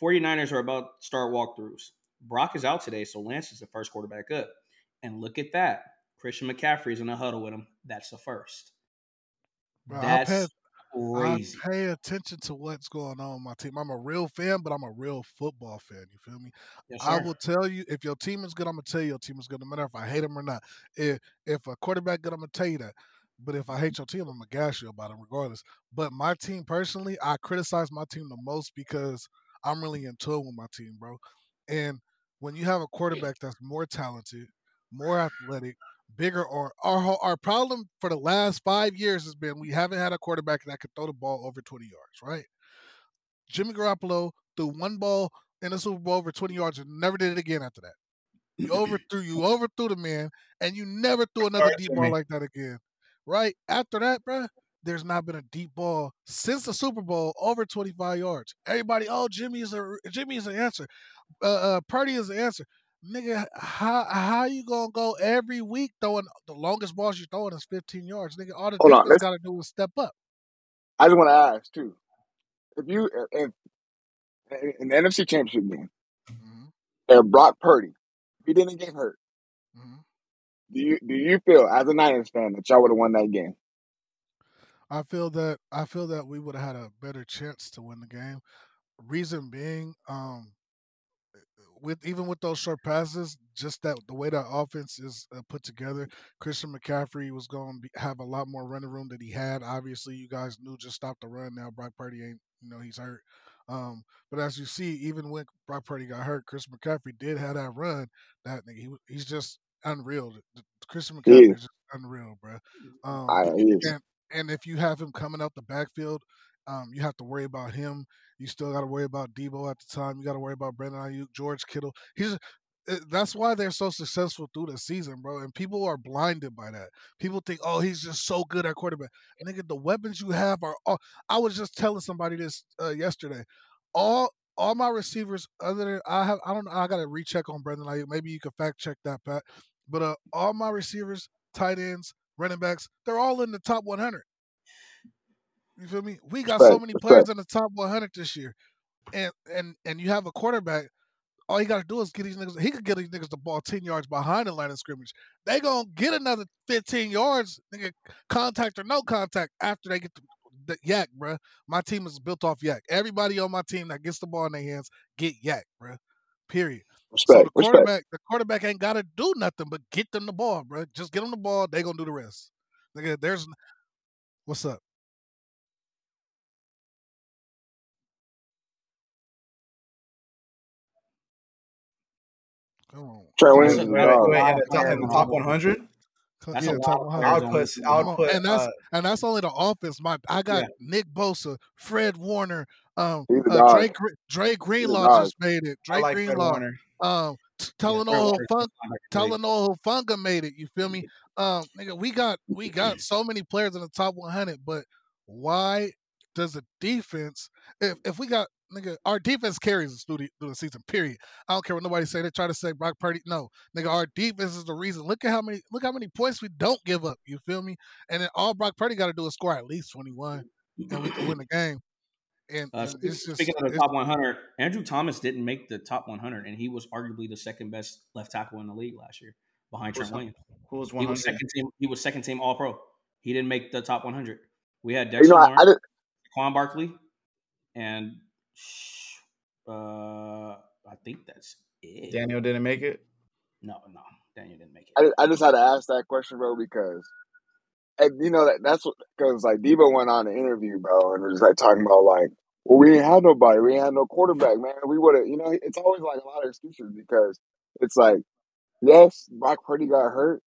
49ers are about to start walkthroughs. Brock is out today, so Lance is the first quarterback up. And look at that. Christian McCaffrey's in the huddle with him. That's the first. Bro, I That's pay, I pay attention to what's going on with my team. I'm a real fan, but I'm a real football fan. You feel me? Yes, I will tell you if your team is good. I'm gonna tell you your team is good, no matter if I hate them or not. If if a quarterback good, I'm gonna tell you that. But if I hate your team, I'm gonna gas you about it regardless. But my team personally, I criticize my team the most because I'm really in tune with my team, bro. And when you have a quarterback that's more talented, more athletic, bigger, or our our problem for the last five years has been we haven't had a quarterback that could throw the ball over 20 yards, right? Jimmy Garoppolo threw one ball in the Super Bowl over 20 yards and never did it again after that. You overthrew, you overthrew the man, and you never threw another deep ball like that again. Right? After that, bruh, there's not been a deep ball since the Super Bowl over 25 yards. Everybody, oh, Jimmy is a Jimmy is the answer. Uh, uh Purdy is the answer. Nigga, how how you gonna go every week throwing the longest balls you're throwing is 15 yards? Nigga, all the Hold on, gotta do is step up. I just want to ask too. If you if in the NFC Championship game, hmm if Brock Purdy, if he didn't get hurt, hmm do you do you feel as a Niners fan that y'all would have won that game? I feel that I feel that we would have had a better chance to win the game. Reason being, um, with even with those short passes, just that the way that offense is uh, put together, Christian McCaffrey was going to be, have a lot more running room than he had. Obviously, you guys knew just stop the run. Now Brock Purdy ain't, you know, he's hurt. Um, but as you see, even when Brock Purdy got hurt, Chris McCaffrey did have that run. That nigga, he, he's just unreal. Christian McCaffrey is. is just unreal, bro. Um, I, he is. and and if you have him coming out the backfield, um, you have to worry about him. You still got to worry about Deebo at the time. You got to worry about Brandon Aiyuk, George Kittle. He's uh, that's why they're so successful through the season, bro. And people are blinded by that. People think, oh, he's just so good at quarterback. Nigga, the weapons you have are. All, I was just telling somebody this uh, yesterday. All all my receivers, other than I have, I don't know. I got to recheck on Brandon Aiyuk. Maybe you can fact check that, Pat. But uh, all my receivers, tight ends, running backs, they're all in the top 100. You feel me? We got so many players in the top 100 this year, and and and you have a quarterback. All you got to do is get these niggas. He could get these niggas the ball ten yards behind the line of scrimmage. They gonna get another fifteen yards, nigga, contact or no contact after they get the, the yak, bruh. My team is built off yak. Everybody on my team that gets the ball in their hands get yak, bruh. Period. So Respect. the Respect. quarterback, the quarterback ain't got to do nothing but get them the ball, bro. Just get them the ball. They gonna do the rest. Nigga, there's what's up. Come on, Trey come Williams That's on, a, is a man. Wait, dog. wait, in the top, players in the on top week one. 100, Co- That's yeah, lot top 100. I players put I Come put and that's uh, and that's only the offense. My I Yeah. got Nick Bosa, Fred Warner, um, uh. Drake Gre- Drake Greenlaw just made it. Drake like Fred Greenlaw, um, telling third all largest Fun, linebacker in the league. telling all Funga made it. You feel me? Um, nigga, we got we got so many players in the top 100, but why does the defense? If if we got nigga, our defense carries us through the through the season. Period. I don't care what nobody say. They try to say Brock Purdy. No, nigga, our defense is the reason. Look at how many look how many points we don't give up. You feel me? And then all Brock Purdy got to do is score at least 21, and we can win the game. And, Uh, and spe- it's just speaking of the it's, top 100, Andrew Thomas didn't make the top 100, and he was arguably the second best left tackle in the league last year, behind Who's Trent Williams. Who was He was second team. He was second team All Pro. He didn't make the top 100. We had You Dexter know, I, I Lawrence, Quan Barkley, and uh, I think that's it. Daniel didn't make it. No, no, Daniel didn't make it. I, I just had to ask that question, bro, because and you know that that's what because like Deebo went on an interview, bro, and was like talking about like, well, we ain't had nobody, we ain't had no quarterback, man. We would have, you know, it's always like a lot of excuses because it's like, yes, Brock Purdy got hurt,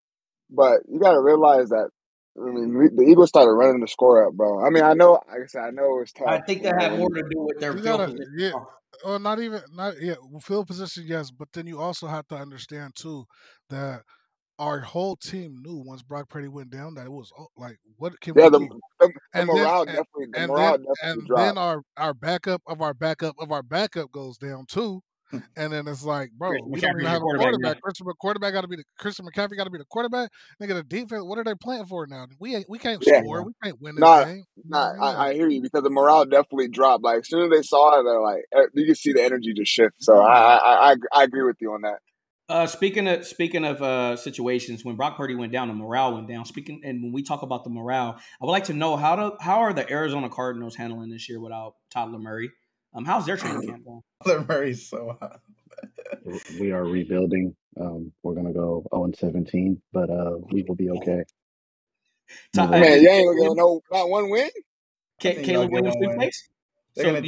but you got to realize that. I mean, we, the Eagles started running the score up, bro. I mean, I know, like I said, I know it's tough. I think you that had more to do with their You field gotta- position. yeah. or not even not yeah field position yes but then you also have to understand too that our whole team knew once Brock Purdy went down that it was oh, like what can yeah, we the, do the, the And then- morale and- definitely, the and morale then definitely and dropped. then our our backup of our backup of our backup goes down too and then it's like bro Christian we don't even have a quarterback quarterback Christian Mc- quarterback got to be the Christian McCaffrey got to be the quarterback nigga the defense what are they playing for now we we can't Yeah. score we can't win this Nah, game Nah, what I? I, I hear you because the morale definitely dropped. Like as soon as they saw it, they're like, eh, you can see the energy just shift. So I, I, I, I agree with you on that. Uh, speaking of speaking of uh, situations when Brock Purdy went down, the morale went down. Speaking and when we talk about the morale, I would like to know how do how are the Arizona Cardinals handling this year without Toddler Murray? Um, how's their training camp going? Kyler Murray's so hot. We are rebuilding. Um, we're gonna go 0 and 17, but uh, we will be okay. Ta- Man, Man, you ain't gonna no not one win. Ca- I Caleb Williams one win. replaced. They're So gonna-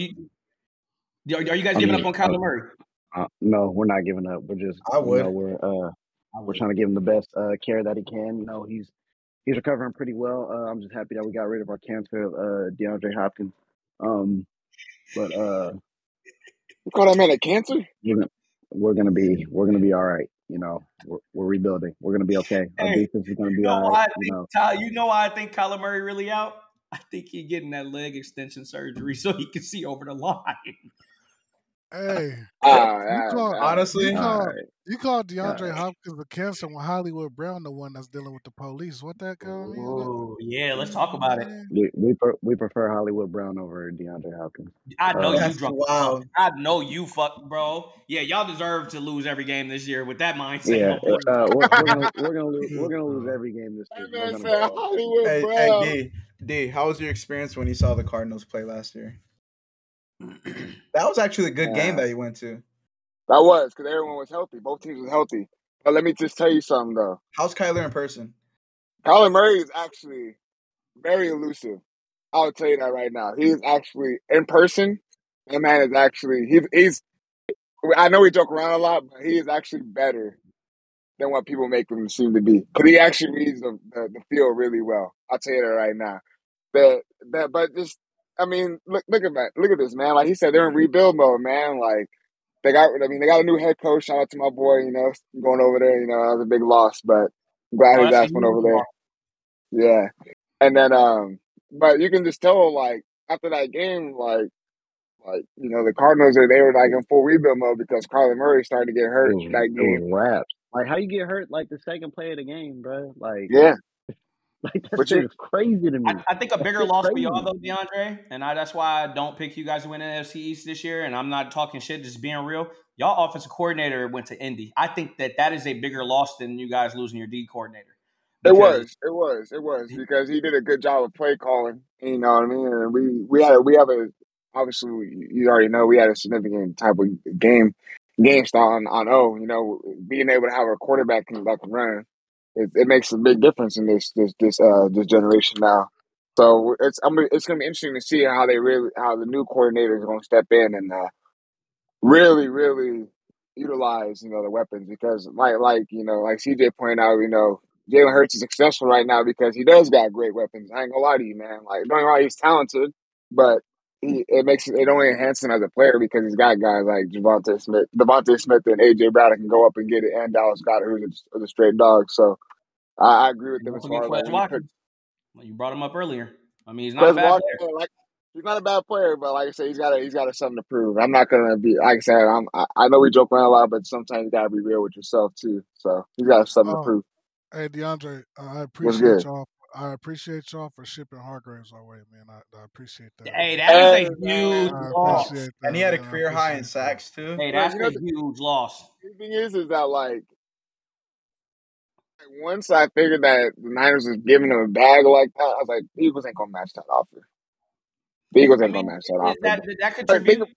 you, are, are you guys I giving mean, up on Kyler uh, Murray? Uh, no, we're not giving up. We're just, I you would. know, we're uh, I we're would. trying to give him the best uh, care that he can. You know, he's he's recovering pretty well. Uh, I'm just happy that we got rid of our cancer of uh, DeAndre Hopkins. Um, but uh, You call that man a cancer? we're gonna, we're gonna be we're gonna be all right. You know, we're, we're rebuilding. We're gonna be okay. Our Hey, defense is gonna You be know all why I. You think know, Ty, you know why I think Kyler Murray really out? I think he getting that leg extension surgery so he can see over the line. Hey you call. Honestly, you all call right. You call DeAndre Alright. Hopkins a cancer when Hollywood Brown the one that's dealing with the police. What that call mean? Ooh, yeah, let's talk about it. We we, pre- we prefer Hollywood Brown over DeAndre Hopkins. I know Uh, you drunk. wild. I know you fuck, bro. Yeah, y'all deserve to lose every game this year with that mindset. yeah, uh, we're, we're gonna we're gonna lose we're gonna lose every game this year. season. Man gonna said go up. Hollywood Hey, Brown. hey, D, D, how was your experience when you saw the Cardinals play last year? That was actually a good game that you went to. That was because everyone was healthy. Both teams was healthy. But let me just tell you something though. How's Kyler in person? Kyler Murray is actually very elusive. I'll tell you that right now. He's actually in person. That man is actually he's he's. I know we joke around a lot, but he is actually better than what people make him seem to be. Because he actually reads the, the the field really well. I'll tell you that right now. That that, but just I mean, look look at that. Look at this man. Like he said, they're in rebuild mode, man. Like they got. I mean, they got a new head coach. Shout out to my boy. You know, going over there. You know, that was a big loss, but I'm glad his ass went over there. Yeah. And then um but you can just tell like after that game, like like, you know, the Cardinals they were like in full rebuild mode because Kyler Murray started to get hurt was that game. was wraps. Like how you get hurt like the second play of the game, bro? Like Yeah. like that But you is crazy to me. I, I think a bigger shit loss for y'all though, DeAndre, and I, that's why I don't pick you guys to win the NFC East this year. And I'm not talking shit, just being real. Y'all offensive coordinator went to Indy. I think that that is a bigger loss than you guys losing your D coordinator. it was. It was. It was because he did a good job of play calling. You know what I mean? And we we had a, we have a obviously you already know we had a significant type of game game style on, on O. You know, being able to have a quarterback can, that can run, it, it makes a big difference in this this this uh this generation now. So it's I'm it's gonna be interesting to see how they really how the new coordinator is gonna step in and uh, really really utilize you know the weapons because like like you know like CJ pointed out you know Jalen Hurts is successful right now because he does got great weapons. I ain't gonna lie to you, man. Like don't me wrong, he's talented, but he, it makes it only enhances him as a player because he's got guys like Javante Smith, DeVonta Smith, and AJ Brown that can go up and get it, and Dallas Goedert, who's a, a straight dog. So I, I agree with them as far as like, Watkins. You brought him up earlier. I mean, he's not a bad Walker, player. like he's not a bad player, but like I said, he's got a, he's got a something to prove. I'm not gonna be like I said. I'm I, I know we joke around a lot, but sometimes you gotta be real with yourself too. So he's got something to Oh, prove. hey DeAndre, uh, I appreciate good? y'all. I appreciate y'all for shipping Hargraves our way, man. I, I appreciate that. Hey, man. that is Hey, a huge loss. appreciate And he had a man. Career high in appreciate that. sacks too. Hey, Look, that's you know a huge loss. the thing is, is that like once I figured that the Niners was giving him a bag like that, I was like, the Eagles ain't gonna match that offer. The Eagles I ain't mean, gonna match that is offer. that did that Like, contribute of,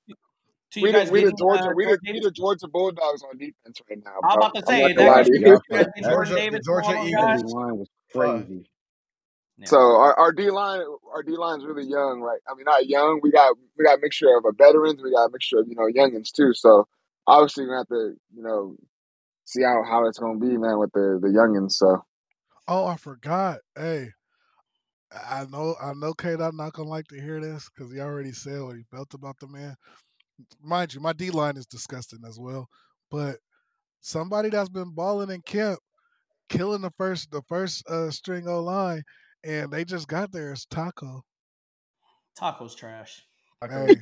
to we you the we the Georgia uh, we the we the Georgia Bulldogs on defense right now, I was bro. about to I'm say, not that lie to you. contribute to you Y'all guys put getting Jordan Georgia, the Davis Georgia Eagles. line was Fuck. crazy. Yeah. So our, our D line our D line's really young, right? I mean not young. We got we got a mixture of a veterans, we got a mixture of, you know, youngins too. So obviously we're gonna have to, you know, see how, how it's gonna be, man, with the, the youngins. So Oh, I forgot. Hey, I know, I know, Kate. I'm not gonna like to hear this because he already said what he felt about the man. Mind you, my D line is disgusting as well. But somebody that's been balling in camp, killing the first, the first uh, string O line, and they just got there is Taco. Taco's trash. Hey.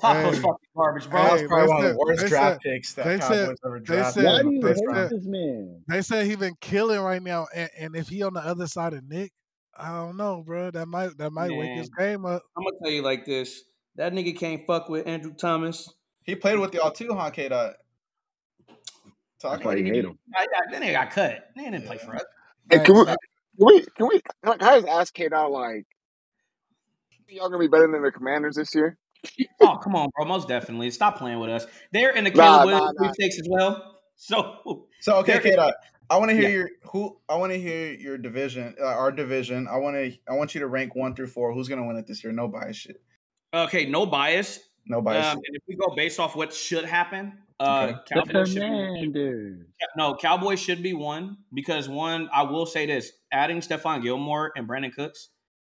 Taco's hey, fucking garbage, bro. That was hey. probably They one of the worst draft said, picks that they said, Cowboys ever they drafted Why said, in do you they hate said, this man? they said he been killing right now, and, and if he on the other side of Nick, I don't know, bro. That might, that might wake his game up. I'm gonna tell you like this: that nigga can't fuck with Andrew Thomas. He played with y'all too, huh, K Dot? That's Taco. why you hate him. I, I, that nigga got cut. That nigga didn't play for us. hey, Hey, can we hey, can we can we can I can I just ask K Dot like y'all gonna be better than the commanders this year? Oh, come on, bro. Most definitely. Stop playing with us. They're in the Nah, Caleb nah, Williams nah. sweepstakes as well. So So okay, they're K Dot. I want to hear yeah. your who. I want to hear your division, uh, our division. I want to. I want you to rank one through four. Who's gonna win it this year? No bias shit. Okay, no bias. No bias Um, and if we go based off what should happen, uh, Okay. The Cowboys should be no Cowboys should be one because one. I will say this: adding Stephon Gilmore and Brandin Cooks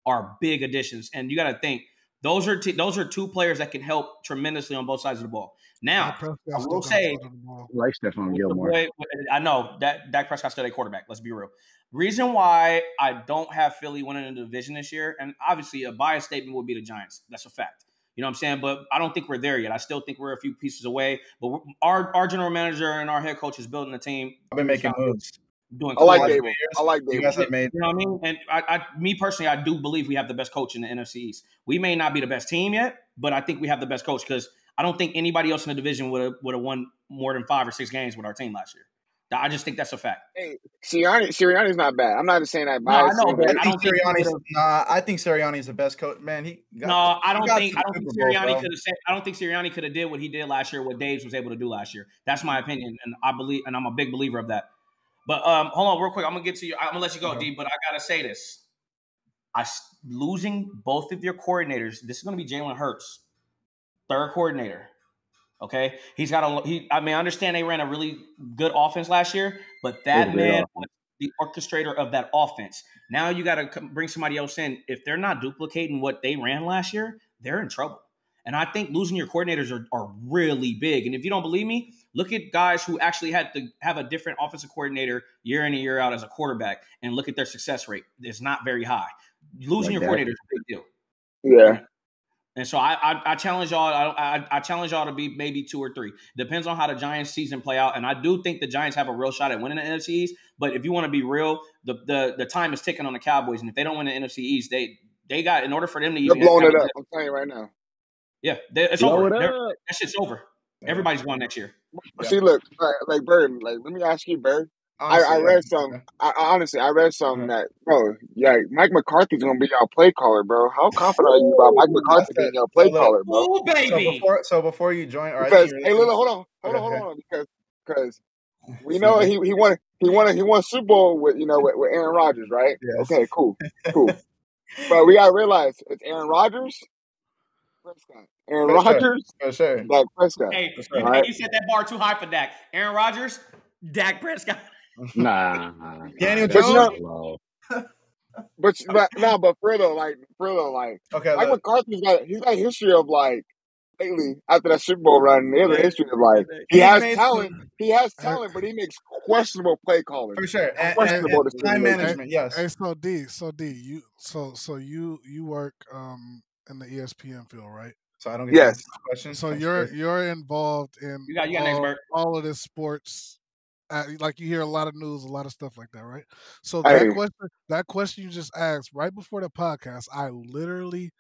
are big additions, and you got to think those are t- those are two players that can help tremendously on both sides of the ball. Now, Dak I Prescott still will got say to throw the ball. I like Stephon Gilmore. boy, I know that Dak Prescott's still a quarterback. Let's be real. Reason why I don't have Philly winning the division this year, and obviously a bias statement would be the Giants. That's a fact. You know what I'm saying? But I don't think we're there yet. I still think we're a few pieces away. But our our general manager and our head coach is building a team, I've been making moves. doing I like Last Daboll. few I like You Daboll. guys have made. You know what I mean? And I, I, me personally, I do believe we have the best coach in the NFC East. We may not be the best team yet, but I think we have the best coach because I don't think anybody else in the division would have would have won more than five or six games with our team last year. I just think that's a fact. Hey, Sirianni, Sirianni's not bad. I'm not just saying that No, I know, but I think don't think Sirianni's. Nah, I think Sirianni's the best coach. Man, he got. No, I don't think to I don't think Sirianni could have said I don't think Sirianni could have did what he did last year, what Daves was able to do last year. That's my opinion, and I believe, and I'm a big believer of that. But um, hold on, real quick. I'm gonna get to you. I'm gonna let you go, Okay. D. But I gotta say this: I losing both of your coordinators. This is gonna be Jalen Hurts, third coordinator. Okay, he's got a. He, I mean, I understand they ran a really good offense last year, but that man offense. was the orchestrator of that offense. Now you got to bring somebody else in. If they're not duplicating what they ran last year, they're in trouble. And I think losing your coordinators are, are really big. And if you don't believe me, look at guys who actually had to have a different offensive coordinator year in and year out as a quarterback and look at their success rate. It's not very high. Losing Like your that. coordinator is a big deal. yeah, And so I, I, I challenge y'all. I, I, I challenge y'all to be maybe two or three. Depends on how the Giants season play out. And I do think the Giants have a real shot at winning the NFC East. But if you want to be real, the, the the time is ticking on the Cowboys. And if they don't win the NFC East, they they got in order for them to they're even blowing it up. I'm telling you right now. Yeah, they, it's Blow over. it up. That shit's over. Everybody's going next year. See, look, like, like Bird, like let me ask you, Bird. I, Honestly, I yeah. read some. Yeah. I, I honestly, I read some Yeah. that bro, yeah, Mike McCarthy's gonna be our play caller, bro. How confident are you about Mike McCarthy being your play so caller, bro? Oh So baby. before, so before you join, or I Because think hey, you're Lila, hold on, hold on, hold on, because because we know he he won he won he won Super Bowl with you know with, with Aaron Rodgers, right? Yes. Okay, cool, cool. but we gotta realize it's Aaron Rodgers, Prescott. Aaron For sure. Rodgers, for sure. Dak Prescott. Hey, That's you, right. Hey, you set that bar too high for Dak. Aaron Rodgers, Dak Prescott. Nah. Daniel that's Jones? low. but but no, but for like for like Okay, Mike look, McCarthy's got he's got a history of like lately after that Super Bowl run. He has a history of like he He's has talent. some- He has talent, but he makes questionable play calling. for sure. And, and, Questionable and decision time making. management, yes. Hey, so D, so D, you so so you you work um in the ESPN field, right? So I don't get Yes. yes. questions. So you're you're involved in You got- you got all, Bert. all of this sports. Uh, like you hear a lot of news, a lot of stuff like that, right? So that question, that question you just asked right before the podcast, I literally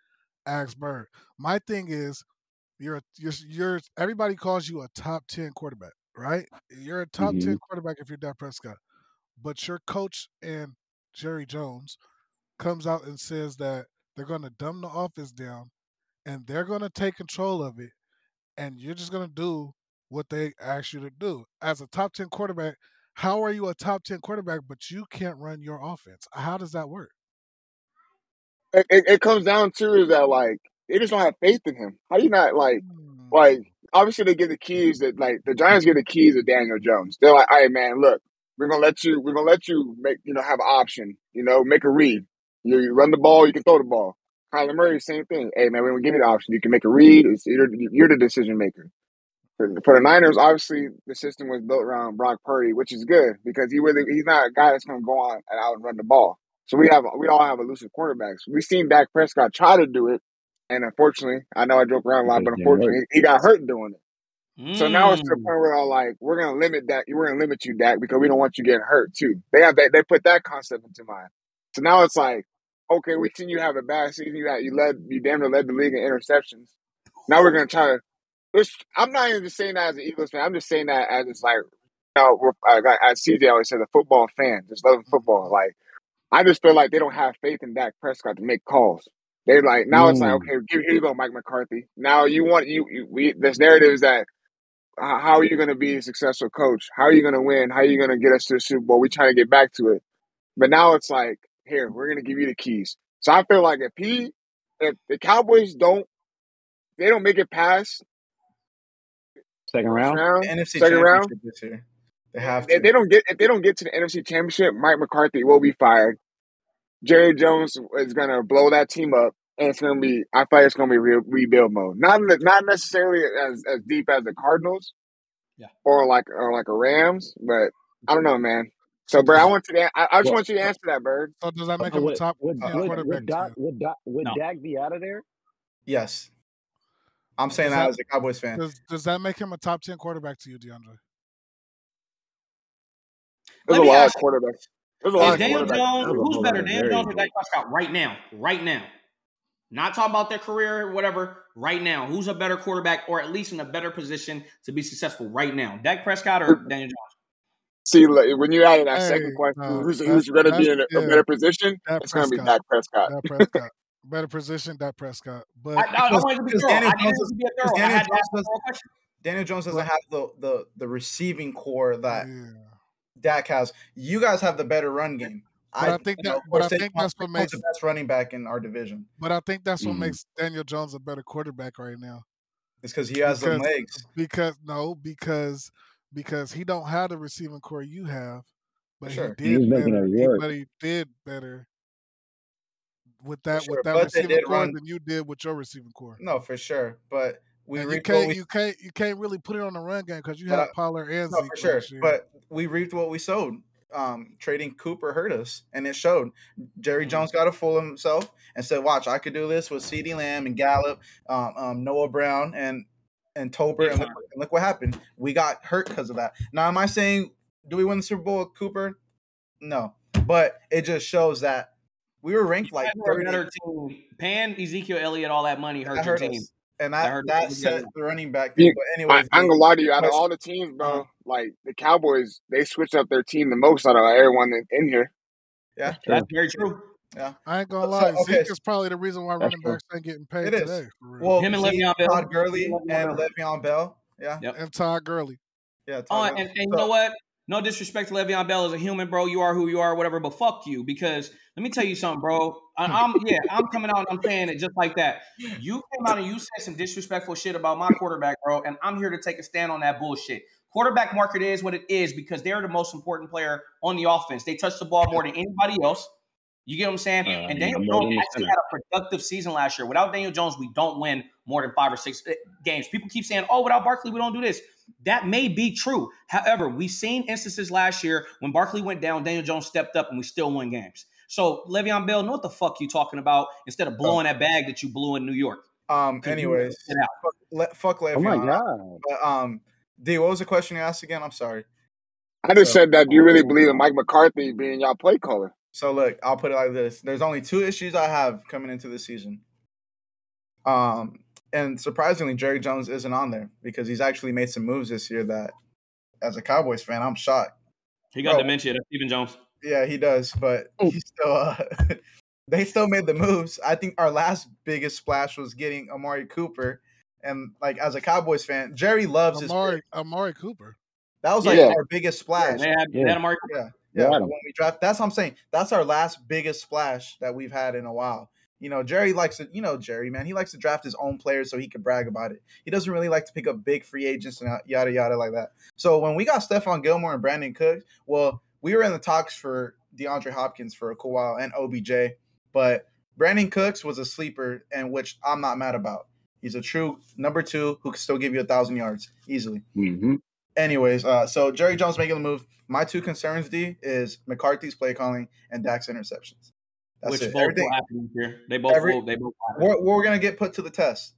asked Bird. My thing is, you're a, you're you're everybody calls you a top ten quarterback, right? You're a top ten quarterback if you're Dak Prescott, but your coach and Jerry Jones comes out and says that they're going to dumb the office down and they're going to take control of it and you're just going to do what they ask you to do. As a top 10 quarterback, how are you a top 10 quarterback but you can't run your offense? How does that work? It, it, it comes down to is that like they just don't have faith in him. How do you not like like hmm. obviously they give the keys that like the Giants give the keys to Daniel Jones. They're like, all right, man, look, we're gonna let you we're gonna let you make you know have an option, you know, make a read. You, you run the ball, you can throw the ball. Kyler Murray, same thing. Hey man, we're gonna give you the option. You can make a read. It's you're, you're the decision maker. For, for the Niners, obviously the system was built around Brock Purdy, which is good because he really he's not a guy that's gonna go on and out and run the ball. So we have we all have elusive quarterbacks. We've seen Dak Prescott try to do it, and unfortunately, I know I joke around a lot, but unfortunately, he got hurt doing it. So now it's to the Mm. point where I'm like, we're gonna limit that. We're gonna limit you, Dak, because we don't want you getting hurt too. They have that. They put that concept into mind. So now it's like, okay, we seen you have a bad season. You had you led you damn near led the league in interceptions. Now we're gonna try to. Which I'm not even just saying that as an Eagles fan. I'm just saying that as it's like, you know, uh, as CJ always said, a football fan, just loving football. Like, I just feel like they don't have faith in Dak Prescott to make calls. They like now it's like, Mm. okay, here, here you go, Mike McCarthy. Now you want you, you we this narrative is that uh, how are you going to be a successful coach? How are you going to win? How are you going to get us to the Super Bowl? We trying to get back to it, but now it's like, here we're going to give you the keys. So I feel like if he, if the Cowboys don't, they don't make it past Second round. round, The NFC second round, this year. They have if to. they don't get if they don't get to the NFC Championship, Mike McCarthy will be fired. Jerry Jones is going to blow that team up, and it's going to be. I feel like it's going to be re- rebuild mode. Not not necessarily as as deep as the Cardinals, Yeah. or like or like a Rams, but I don't know, man. So, Bird, I want you to. I, I just Well, want you to answer that, Bird. So does that make So him a top would 10 Uh, would, quarterback would to Dak would Dak would No. Dak be out of there? yes. I'm saying Does that that as a Cowboys fan. does, does that make him a top 10 quarterback to you, DeAndre? There's Let a lot of quarterbacks. There's a lot of Daniel quarterbacks. Jones, That was a who's better, Daniel Jones or Dak. Prescott right now? Right now. Not talking about their career or whatever. Right now, who's a better quarterback or at least in a better position to be successful right now? Dak Prescott or Daniel Jones? See, like, when you added that Hey, second question, no, who's who's going to be in a, a yeah, better position? Dak It's going to be Prescott. Dak Prescott. Dak Prescott. Better position, Dak Prescott. But I, I Because wanted to be because thorough. Daniel I Jones to does, be a because thorough. I Daniel had to Jones ask a does thorough question. Daniel Jones doesn't but have the the the receiving corps that yeah. Dak has. You guys have the better run game. But I I think that know, but I think that's what makes the best running back in our division. but I think that's what Mhm. makes Daniel Jones a better quarterback right now. It's because he has them Because legs. because no, because because he don't have the receiving corps you have, but he sure. He did making better. it He but he did better with that sure. with that But receiving corps run than you did with your receiving corps. no for sure. But we you reaped can't we you can't you can't really put it on the run game because you but have Pollard and no for sure. But we reaped what we sowed. Um, trading Cooper hurt us, and it showed. Jerry Mm. Jones got a fool of himself and said, "Watch, I could do this with CeeDee Lamb and Gallup, um, um, Noah Brown, and and Tolbert." And look, and look what happened. We got hurt because of that. Now, am I saying do we win the Super Bowl with Cooper? No, but it just shows that we were ranked You like guys were a 30. better team. Paying Ezekiel Elliott all that money hurt That your team. us, and I, that hurt that us. set the running back thing. You, But I, anyways, I, am gonna lie to you. Out of all the teams, bro, uh-huh. like the Cowboys, they switched up their team the most out of everyone in, in here. yeah, That's. That's very true. yeah. I ain't gonna So, so lie, okay, Zeke is probably the reason why That's running true. backs ain't getting paid it is. today, for real. Well, Him and Le'Veon Bell. Todd Him Gurley, and Le'Veon and Bell. Bell. Yeah, Yep. And Todd Gurley. yeah. Oh, Todd and, Gurley. and you So know what? No disrespect to Le'Veon Bell as a human, bro. You are who you are, whatever. But fuck you, because let me tell you something, bro. I, I'm yeah, I'm coming out and I'm saying it just like that. You came out and you said some disrespectful shit about my quarterback, bro, and I'm here to take a stand on that bullshit. Quarterback market is what it is because they're the most important player on the offense. They touch the ball more than anybody else. You get what I'm saying? Uh, and Daniel Jones actually had a productive season last year. Without Daniel Jones, we don't win more than five or six eh, games. People keep saying, "Oh, without Barkley, we don't do this." That may be true. However, we've seen instances last year when Barkley went down, Daniel Jones stepped up, and we still won games. So Le'Veon Bell, know what the fuck you talking about? Instead of blowing that bag that you blew in New York. Um. Anyways, fuck, le, fuck Oh my god. But, um. D, what was the question you asked again? I'm sorry. I just So- said that. Do you really believe in Mike McCarthy being y'all play caller? So look, I'll put it like this: There's only two issues I have coming into the season. Um, and surprisingly, Jerry Jones isn't on there because he's actually made some moves this year that, as a Cowboys fan, I'm shocked. He got Bro. dementia. That's Stephen Jones. Yeah, he does, but he still uh, they still made the moves. I think our last biggest splash was getting Amari Cooper, and like as a Cowboys fan, Jerry loves his. Amari, pick. Amari Cooper. That was like Yeah. our biggest splash. They had, Yeah. Amari Yeah, They yeah. When we draft, that's what I'm saying. That's our last biggest splash that we've had in a while. You know, Jerry likes to, you know, Jerry, man, he likes to draft his own players so he can brag about it. He doesn't really like to pick up big free agents and yada yada like that. So when we got Stephon Gilmore and Brandin Cooks, well, we were in the talks for DeAndre Hopkins for a cool while and OBJ, but Brandin Cooks was a sleeper, and which I'm not mad about. He's a true number two who can still give you a thousand yards easily hmm anyways, uh, so Jerry Jones making the move. My two concerns, D, is McCarthy's play calling and Dak's interceptions. That's which it. both Everything will happen year. They both every- will. They both we're, we're gonna get put to the test,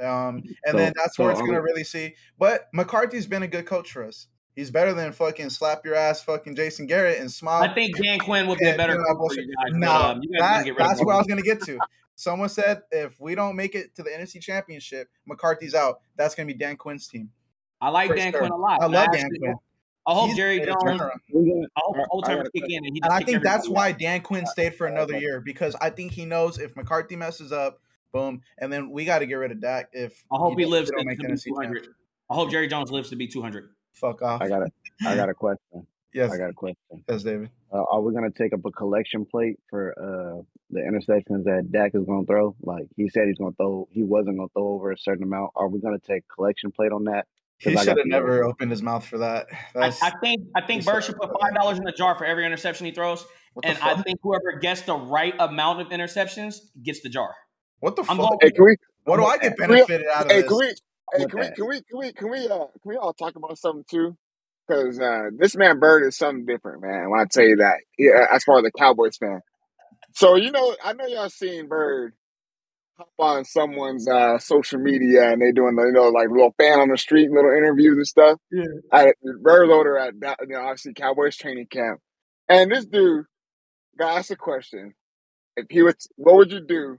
um, and So- then that's where so it's are gonna really see. But McCarthy's been a good coach for us. He's better than fucking slap your ass, fucking Jason Garrett and smile. I think Dan Quinn would be a better coach for you guys. No, um, that, that's where I was gonna get to. Someone said if we don't make it to the NFC Championship, McCarthy's out. That's gonna be Dan Quinn's team. I like for Dan sure. Quinn a lot. I love Dan Quinn. Hope- I hope He's Jerry Jones. I hope I- old I timers got kick in and And I think that's everybody why out. Dan Quinn stayed for another year because I think he knows if McCarthy messes up, boom, and then we got to get rid of Dak if I hope he don't- lives to, make to be 200. I hope Jerry Jones lives to be 200. Fuck off. I got a, I got a question. yes, I got a question. yes, David. Uh, are we gonna take up a collection plate for uh the interceptions that Dak is gonna throw? Like he said, he's gonna throw. He wasn't gonna throw over a certain amount. Are we gonna take collection plate on that? He 'Cause I should have the- never opened his mouth for that. I, I think I think Bird should put five dollars in the jar for every interception he throws, what the and I think whoever gets the right amount of interceptions gets the jar. what the I'm fuck? Hey, can we? What do I get benefited out of Hey, this? can we? Hey, can we? Can we? Can we? Can we? Uh, can we all talk about something too? Because uh, this man Bird is something different, man. When I tell you that, yeah, as far as the Cowboys fan. So you know, I know y'all seen Bird hop on someone's uh, social media and they're doing the you know like little fan on the street, little interviews and stuff. Yeah. I, Bird over at you know obviously Cowboys training camp, and this dude got asked a question. If he was, what would you do?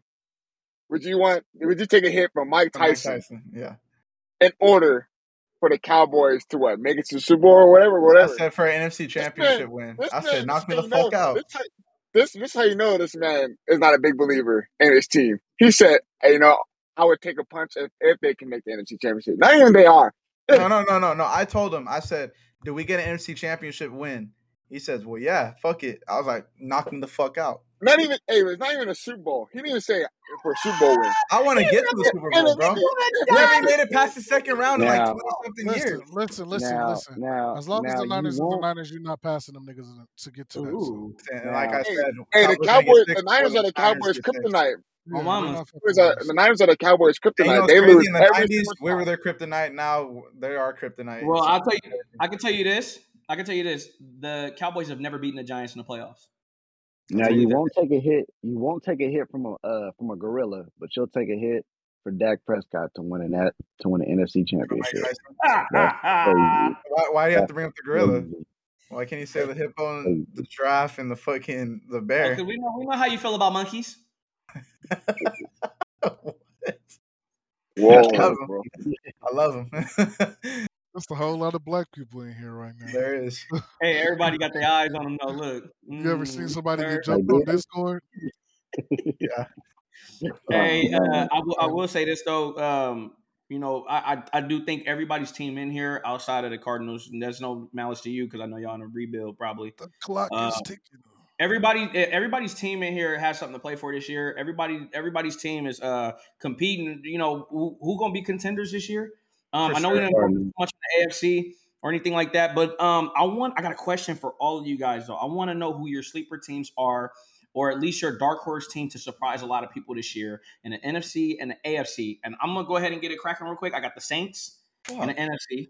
Would you want? Would you take a hit from Mike From Mike Tyson? Tyson. Yeah. in order for the Cowboys to what make it to the Super Bowl or whatever, whatever. I said for an NFC championship win. I said knock me the fuck out. This, this, this how you know this man is not a big believer in his team. He said, hey, you know, I would take a punch if, if they can make the NFC championship. Not even they are. No, no, no, no, no. I told him. I said, "Do we get an NFC championship win?" He says, "Well, yeah. Fuck it." I was like, "Knock him the fuck out." Not even. Hey, it's not even a Super Bowl. He didn't even say for a Super Bowl win. I want to get to the Super Bowl, bro. We haven't made it past the second round in like twenty something Listen, years. listen, listen, now, listen. now, As long as the Niners are the Niners, you're not passing them niggas to get to that. So. Like I said, Hey, the Cowboys gonna get Cowboys, six the Niners are the Cowboys kryptonite. Yeah, mama. we're not fucking Niners are- with The. Niners are the Cowboys And you know kryptonite. They lose In the every nineties, single we were their kryptonite. Now they are kryptonite. Well, I'll tell you, I can tell you this. I can tell you this: the Cowboys have never beaten the Giants in the playoffs. Now you won't take a hit. You won't take a hit from a uh, from a gorilla, but you'll take a hit for Dak Prescott to win an that to win the NFC championship. Ah, ah, ah, why, why do you have to bring up the gorilla? Why can't you say the hippo and the giraffe and the fucking the Because bear? we know we know how you feel about monkeys. Whoa, Cowboys. bro. I love him. That's a whole lot of black people in here right now. there is. Hey, everybody got their eyes on them. though. look. You ever seen Mm, somebody sir. get jumped on. Discord? Yeah. Hey, uh, man. I will. I will say this though. Um, you know, I, I I do think everybody's team in here outside of the Cardinals. And there's no malice to you because I know y'all in a rebuild probably. The clock Uh, is ticking. Everybody, everybody's team in here has something to play for this year. Everybody, everybody's team is uh competing. You know, who, who gonna be contenders this year? Um, I know we sure. didn't talk too much in the AFC or anything like that, but um, I want I got a question for all of you guys though. I want to know who your sleeper teams are. or at least your dark horse team to surprise a lot of people this year in the NFC and the AFC. And I'm gonna go ahead and get it cracking real quick. I got the Saints Oh, in the NFC.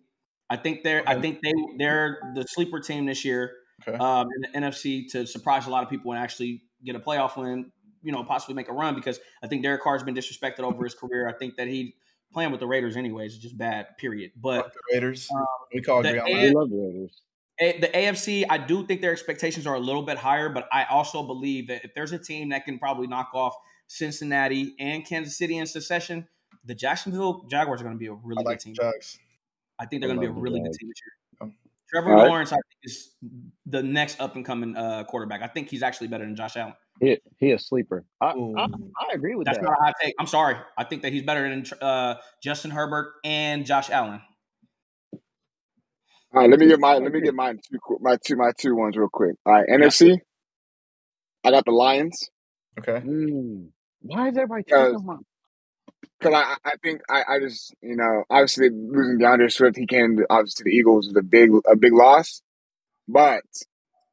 I think they're I Okay. think they they're the sleeper team this year okay. um, in the NFC to surprise a lot of people and actually get a playoff win. You know, possibly make a run because I think Derek Carr's been disrespected over his career. I think that he playing with the Raiders anyways is just bad. Period. But Fuck the Raiders. um, we call the agree A- We love the Raiders. A- the AFC, I do think their expectations are a little bit higher, but I also believe that if there's a team that can probably knock off Cincinnati and Kansas City in succession, the Jacksonville Jaguars are going to be a really like good team. Jags. I think they're going to be a really good team this year. Um, Trevor all right. Lawrence, I think, is the next up and coming uh, quarterback. I think he's actually better than Josh Allen. He he a sleeper. I, I I agree with That's that. not a hot take. I'm sorry. I think that he's better than uh, Justin Herbert and Josh Allen. All right, let me get my let me get mine two my two my two ones real quick. All right, NFC. I got the Lions Okay. Mm. Why is everybody because taking my? because I I think I I just you know obviously losing D'Andre Swift he came to, obviously to the Eagles was a big a big loss, but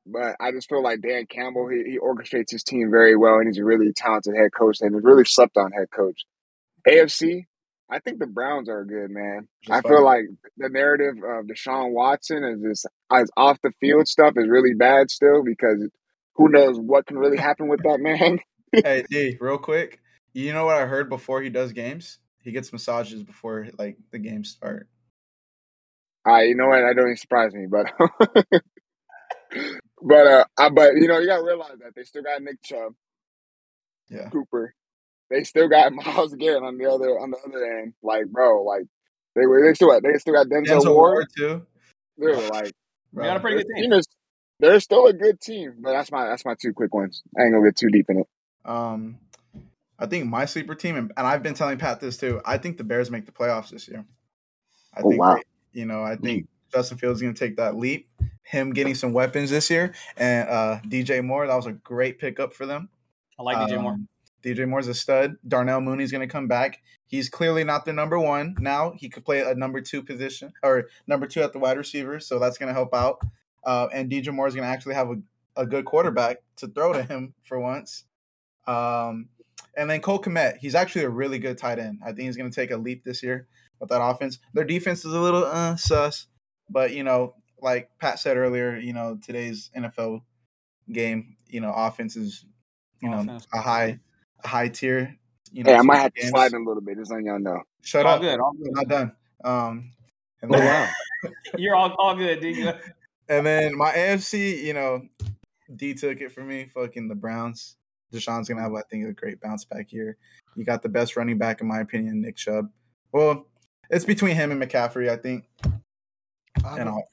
but I just feel like Dan Campbell he, he orchestrates his team very well and he's a really talented head coach and a really slept on head coach. AFC. I think the Browns are good, man. I Just feel fine. like the narrative of Deshaun Watson is just as off the field stuff is really bad still because who knows what can really happen with that man. hey D, real quick. You know what I heard before he does games? He gets massages before like the games start. Right, you know what? That don't even surprise me, but but uh, I, but you know you gotta realize that they still got Nick Chubb, Yeah. Cooper. They still got Myles Garrett on the other on the other end. Like, bro, like they were they still got they still got Denzel, Denzel Ward. Ward too. Dude, like We got a pretty good team team. is they're still a good team, but that's my that's my two quick ones. I ain't gonna get too deep in it. Um, I think my sleeper team, and, and I've been telling Pat this too. I think the Bears make the playoffs this year. I Oh think, wow. they- you know, I think Justin Fields is going to take that leap. Him getting some weapons this year, and uh, DJ Moore, that was a great pickup for them. I like DJ Moore. Um, DJ Moore's a stud. Darnell Mooney's going to come back. He's clearly not the number one now. He could play a number two position or number two at the wide receiver, so that's going to help out. Uh, and DJ Moore is going to actually have a, a good quarterback to throw to him for once. Um, and then Cole Kmet, he's actually a really good tight end. I think he's going to take a leap this year with that offense. Their defense is a little uh, sus, but you know, like Pat said earlier, you know, today's NFL game, you know, offense is, you know, Offense. a high, a high tier. You know, Hey, I might have to slide in a little bit, just letting y'all know. Shut all up. good. All I'm good. not done. Um, and Oh then, wow. You're all, all good, dude. and then my AFC, you know, D took it for me. Fucking the Browns. Deshaun's gonna have, I think, a great bounce back year. You got the best running back, in my opinion, Nick Chubb. Well, it's between him and McCaffrey, I think. I, And would, I'll,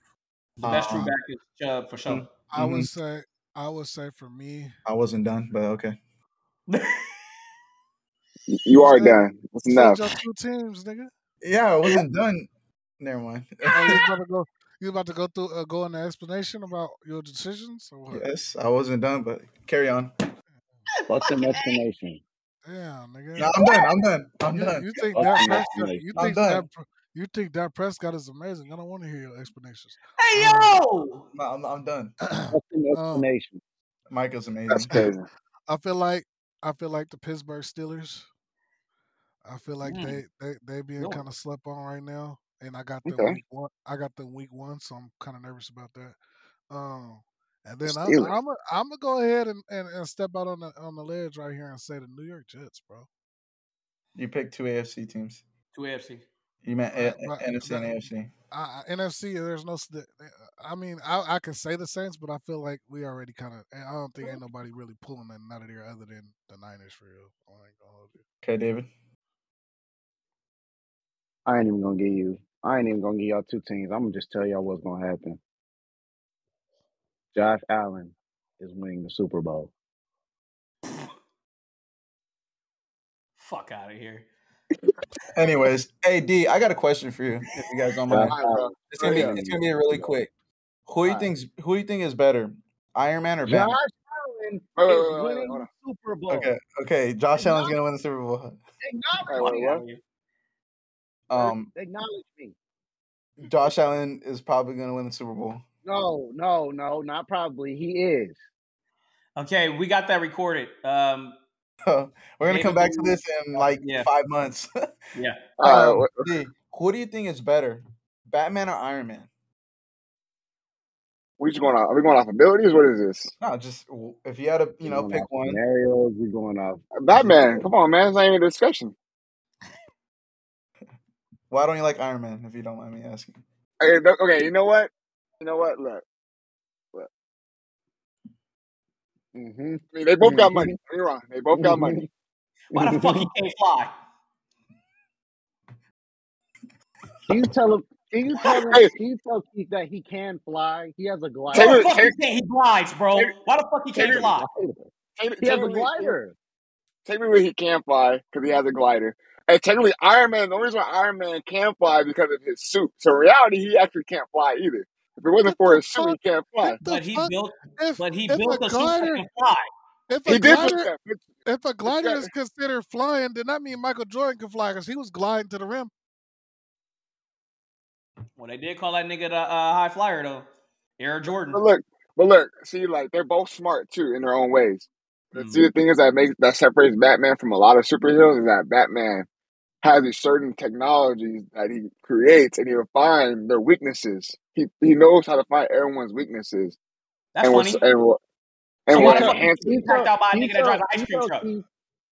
The best Uh, true back is Chubb for sure. I would Mhm. say I would say for me, I wasn't done, but okay. You are Say- done. That's enough. just two teams, nigga. Yeah, I wasn't done. Never mind. Oh, you about to go? You about to go through uh, go in the explanation about your decisions or what? yes, I wasn't done, but carry on. What's them explanation. Damn, nigga. No, I'm done. I'm done. I'm you, done. you think Fuck that them You think done. that? Pre- You think that Prescott is amazing? I don't want to hear your explanations. hey yo! No, I'm, I'm done. Fuck them Um, explanation. Michael's That's amazing. crazy. I feel like I feel like the Pittsburgh Steelers. I feel like Mm. they they they being Really? kind of slept on right now, and I got the Okay. week one. I got the week one, so I'm kind of nervous about that. Um, and then I'm I'm a, I'm gonna go ahead and, and, and step out on the on the ledge right here and say the New York Jets, bro. You picked two AFC teams. Two AFC. You meant Right, A- right, NFC and. AFC. I, I- NFC, there's no. I mean, I, I can say the Saints, but I feel like we already kind of. I don't think ain't mm-hmm. nobody really pulling nothing out of there other than the Niners for real. I ain't gonna hold you. Okay, David. I ain't even gonna give you. I ain't even gonna give y'all two teams. I'm gonna just tell y'all what's gonna happen. Josh Allen is winning the Super Bowl. Fuck out of here. Anyways, hey D, I got a question for you. If you guys don't mind, All right, bro. it's gonna be it's gonna be really quick. Who do you Alright. think's who do you think is better, Iron Man or Josh Banner? Allen Wait, wait, is wait, wait, winning hold on. the Super Bowl. Okay, okay. Josh Allen's gonna win the Super Bowl. Acknowledge me. what? Out of here. Um, Acknowledge me. Josh Allen is probably gonna win the Super Bowl. No, no, no, not probably. He is. Okay, we got that recorded. Um, We're gonna Maybe come back to this in like Yeah. five months. yeah. Uh, Um, what- who do you think is better, Batman or Iron Man? we just going off. Are we going off abilities? What is this? No, just if you had to, you know, pick one. Scenarios, we going off. Batman. Come on, man. It's not even a discussion. Why don't you like Iron Man? If you don't mind me asking. Okay, okay, you know what? You know what? Look, Mm-hmm. I mean, they both got money. Don't get me wrong. They both got money. Why the fuck he can't fly? Can you tell him? Can you tell him? Hey. Can you tell Keith that he can fly? He has a Why Taylor- glider. the fuck he Taylor- can't? He glides, bro. Why the fuck he can't Taylor- fly? Technically- He has a technically- glider. Technically, he can fly because he has a glider. And technically, Iron Man. The only reason why Iron Man can fly is because of his suit. So in reality, he actually can't fly either. If it wasn't for his suit, he can't fly. But he fuck? built. If, But he built a a suit that glider, can fly. if a did put glider, that. but- if a glider is considered flying, then that means Michael Jordan can fly because he was gliding to the rim. Well, they did call that nigga the uh, high flyer though. Air Jordan. But look, but look, see, like they're both smart too in their own ways. But Mhm. See, the thing is that makes that separates Batman from a lot of superheroes is that Batman has these certain technologies that he creates, and he'll find their weaknesses. He he knows how to find everyone's weaknesses, That's and will funny. and will and So will why the fuck enhance he cracked out by a Can you nigga that drives an ice cream tell truck? Keith-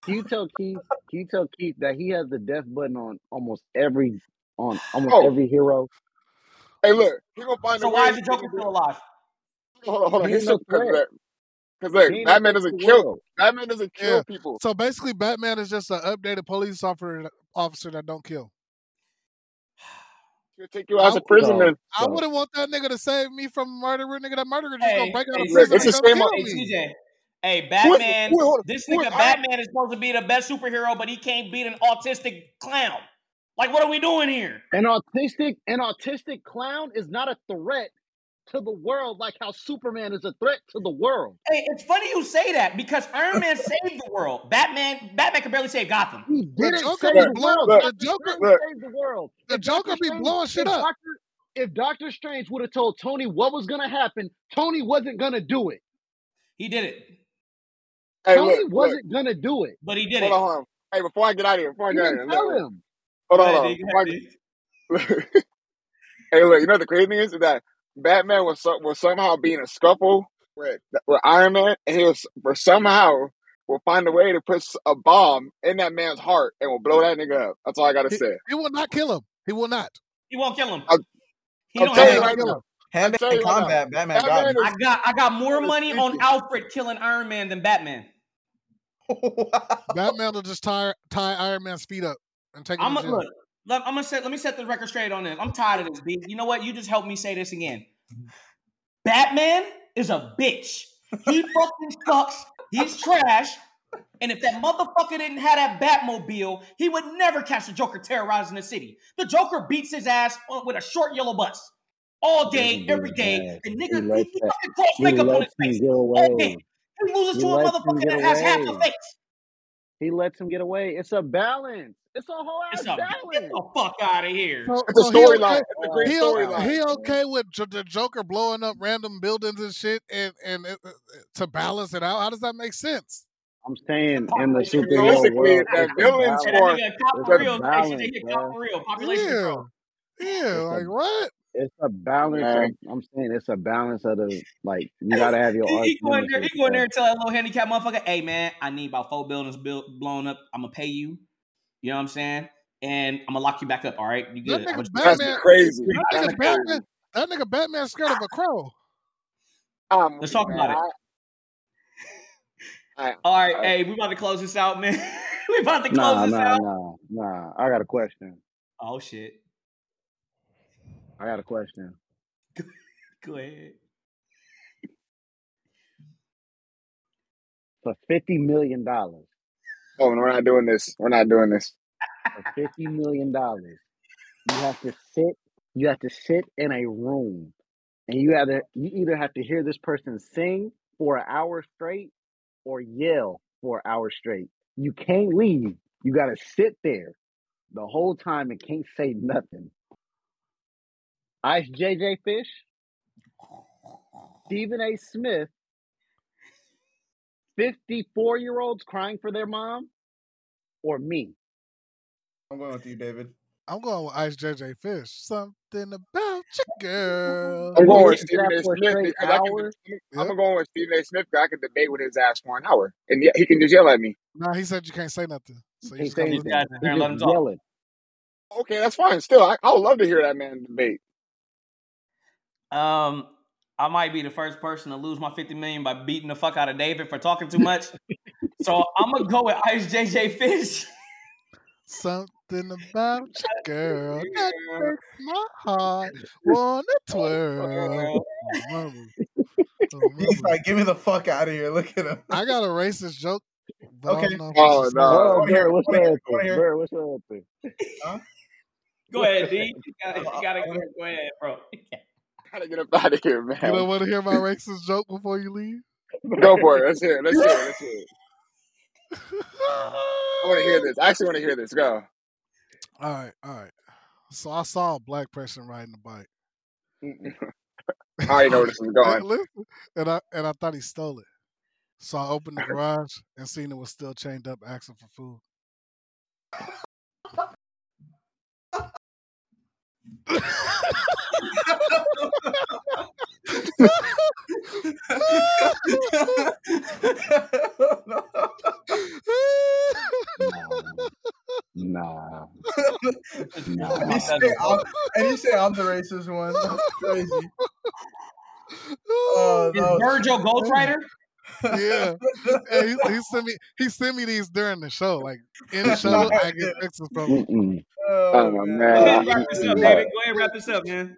Can you tell Keith? Can you tell Keith that he has the death button on almost every on almost Oh. every hero? Hey, look, he gonna find So a why is the Joker still alive? Hold on, hold on. He's ain't no because threat. because look, He Batman doesn't kill. world. Batman doesn't kill Yeah. people. So basically, Batman is just an updated police officer officer that don't kill. He'll take you out as a I- prisoner. I wouldn't want that nigga to save me from murdering nigga. That murderer just Hey, gonna break out hey, of prison it's and the same kill on- Hey, me. Hey, Batman. who- hold on. This nigga Iron- Batman is supposed to be the best superhero, but he can't beat an autistic clown. Like, what are we doing here? An autistic an autistic clown is not a threat to the world like how Superman is a threat to the world. Hey, it's funny you say that because Iron Man saved the world. Batman, Batman can barely save Gotham. He didn't Joker save be the blowing- world. look, the Joker- saved the world. The If Joker Doctor be blowing shit up. Doctor, if Doctor Strange would have told Tony what was gonna happen, Tony wasn't gonna do it. He did it, Hey, Tony look, look. wasn't gonna do it. but he did Hold it. on. Hey, before I get out of here, before I get out of here, tell look, him. hold on, ahead, hold on. D, go Before I ahead, get- D. hey, look, you know the crazy thing is that Batman was so, was somehow being a scuffle with with Iron Man, and he was for somehow will find a way to put a bomb in that man's heart and will blow that nigga up. That's all I gotta He, say. he will not kill him. He will not. He won't kill him. I'll- he I'll don't have you it. right kill him. Hand tell in now, combat, Batman got Batman me. I got I got more money on Alfred killing Iron Man than Batman. wow. Batman will just tie tie Iron Man's feet up and take him I'm to gonna look. Let, I'm gonna set. Let me set the record straight on this. I'm tired of this, B. You know what? You just helped me say this again. Batman is a bitch. He fucking sucks. He's trash. And if that motherfucker didn't have that Batmobile, he would never catch the Joker terrorizing the city. The Joker beats his ass with a short yellow bus all day, every day. The He nigga, he, he fucking cross makeup on his face all day. He loses He to a motherfucker that has half a face. He lets him get away. It's a balance. It's a whole ass It's a, get the fuck out of here. So, It's a so he okay, storyline. It's a great he, he okay with jo- the Joker blowing up random buildings and shit and and it, uh, to balance it out? How does that make sense? I'm saying in the superhero world, the it's villains Hey, for nigga cop It's for a real. Hey, balance, they hit bro. cop for real. Population Yeah, control. yeah. Like what? It's a balance. man. Of, I'm saying it's a balance of the like you gotta have your He, arch he go in there. He nemesis. go in there bro. and tell that little handicapped motherfucker, "Hey man, I need about four buildings built blown up. I'm gonna pay you. You know what I'm saying? And I'm gonna lock you back up. All right, you good? I nigga Batman. crazy. That That's nigga crazy. Batman. That nigga Batman scared of a crow. I'm Let's talk man, about it. I, I, All right, I, hey, we about to close this out, man. we about to close Nah, this nah, out. nah, nah. I got a question. Oh shit. I got a question. Go ahead. For fifty million dollars, oh, no, we're not doing this. We're not doing this. for fifty million dollars, you have to sit. You have to sit in a room, and you either you either have to hear this person sing for an hour straight, or yell for an hour straight. You can't leave. You got to sit there the whole time and can't say nothing. Ice JJ Fish, Stephen A. Smith, 54 year olds crying for their mom or me? I'm going with you, David. I'm going with Ice JJ Fish. Something about you, girl. I'm going with Listen Stephen A. Smith straight I can, I'm Yep. going with Stephen A. Smith because I can debate with his ass for an hour, and yet he can just yell at me. No, he said you can't say nothing. So you He gotta saying These listen. guys sit there and he's let him just talk. yelling. Okay, that's fine. Still, I, I would love to hear that man debate. Um, I might be the first person to lose my 50 million by beating the fuck out of David for talking too much. so I'm gonna go with Ice JJ Fish. Something about you, girl. That makes my heart wanna twirl. Oh. He's like, "Give me the fuck out of here!" Look at him. I got a racist joke, but I Okay. don't know Oh, no. Oh, wanna hear Bird, it, what's wanna your answer? wanna hear it. Bird, what's your answer? Go ahead, D. You gotta, I- you gotta I go, wanna- go ahead, bro. Gotta get up out of here, man. You don't want to hear my racist joke before you leave? Go for it. Let's hear it. Let's hear it. Let's hear it. I want to hear this. I actually want to hear this. Go. All right, all right. So I saw a black person riding a bike. I already know where this is going. and I and I thought he stole it. So I opened the garage and seen it was still chained up, asking for food. Nah, and, nah. you say I'm, and you say I'm the racist one. That's crazy. Oh, Is that Virgil Ghostwriter? Yeah. And he, he sent me he sent me these during the show. Like in the show, I get texts from him. Oh, oh, man. Go ahead and wrap this up. David. Go ahead and wrap this up, man.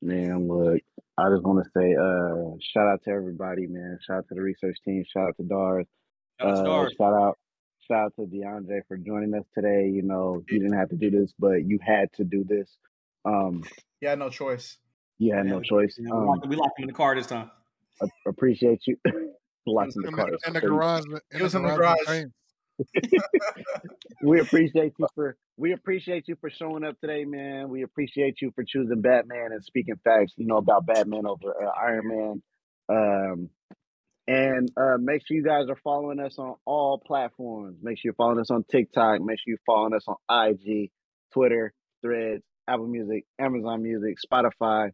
Man, look, I just want to say, uh, shout out to everybody, man. Shout out to the research team. Shout out to Dars. Shout out to Uh, shout out, shout out to Deondre for joining us today. You know, you didn't have to do this, but you had to do this. Um, Yeah, no choice. you had Yeah, no choice. We Um, we locked him in the car this time. A- appreciate you. Locked in the In car. the, in the garage. In was the in the garage. with garage. paint. We appreciate you for we appreciate you for showing up today, man. We appreciate you for choosing Batman and speaking facts, you know, about Batman over uh, Iron Man. Um, and uh, make sure you guys are following us on all platforms. Make sure you're following us on TikTok. Make sure you're following us on IG, Twitter, Threads, Apple Music, Amazon Music, Spotify,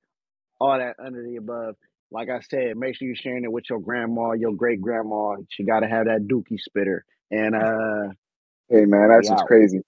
all that under the above. Like I said, make sure you're sharing it with your grandma, your great grandma. She got to have that dookie spitter. And uh, Hey, man, that's just out. crazy.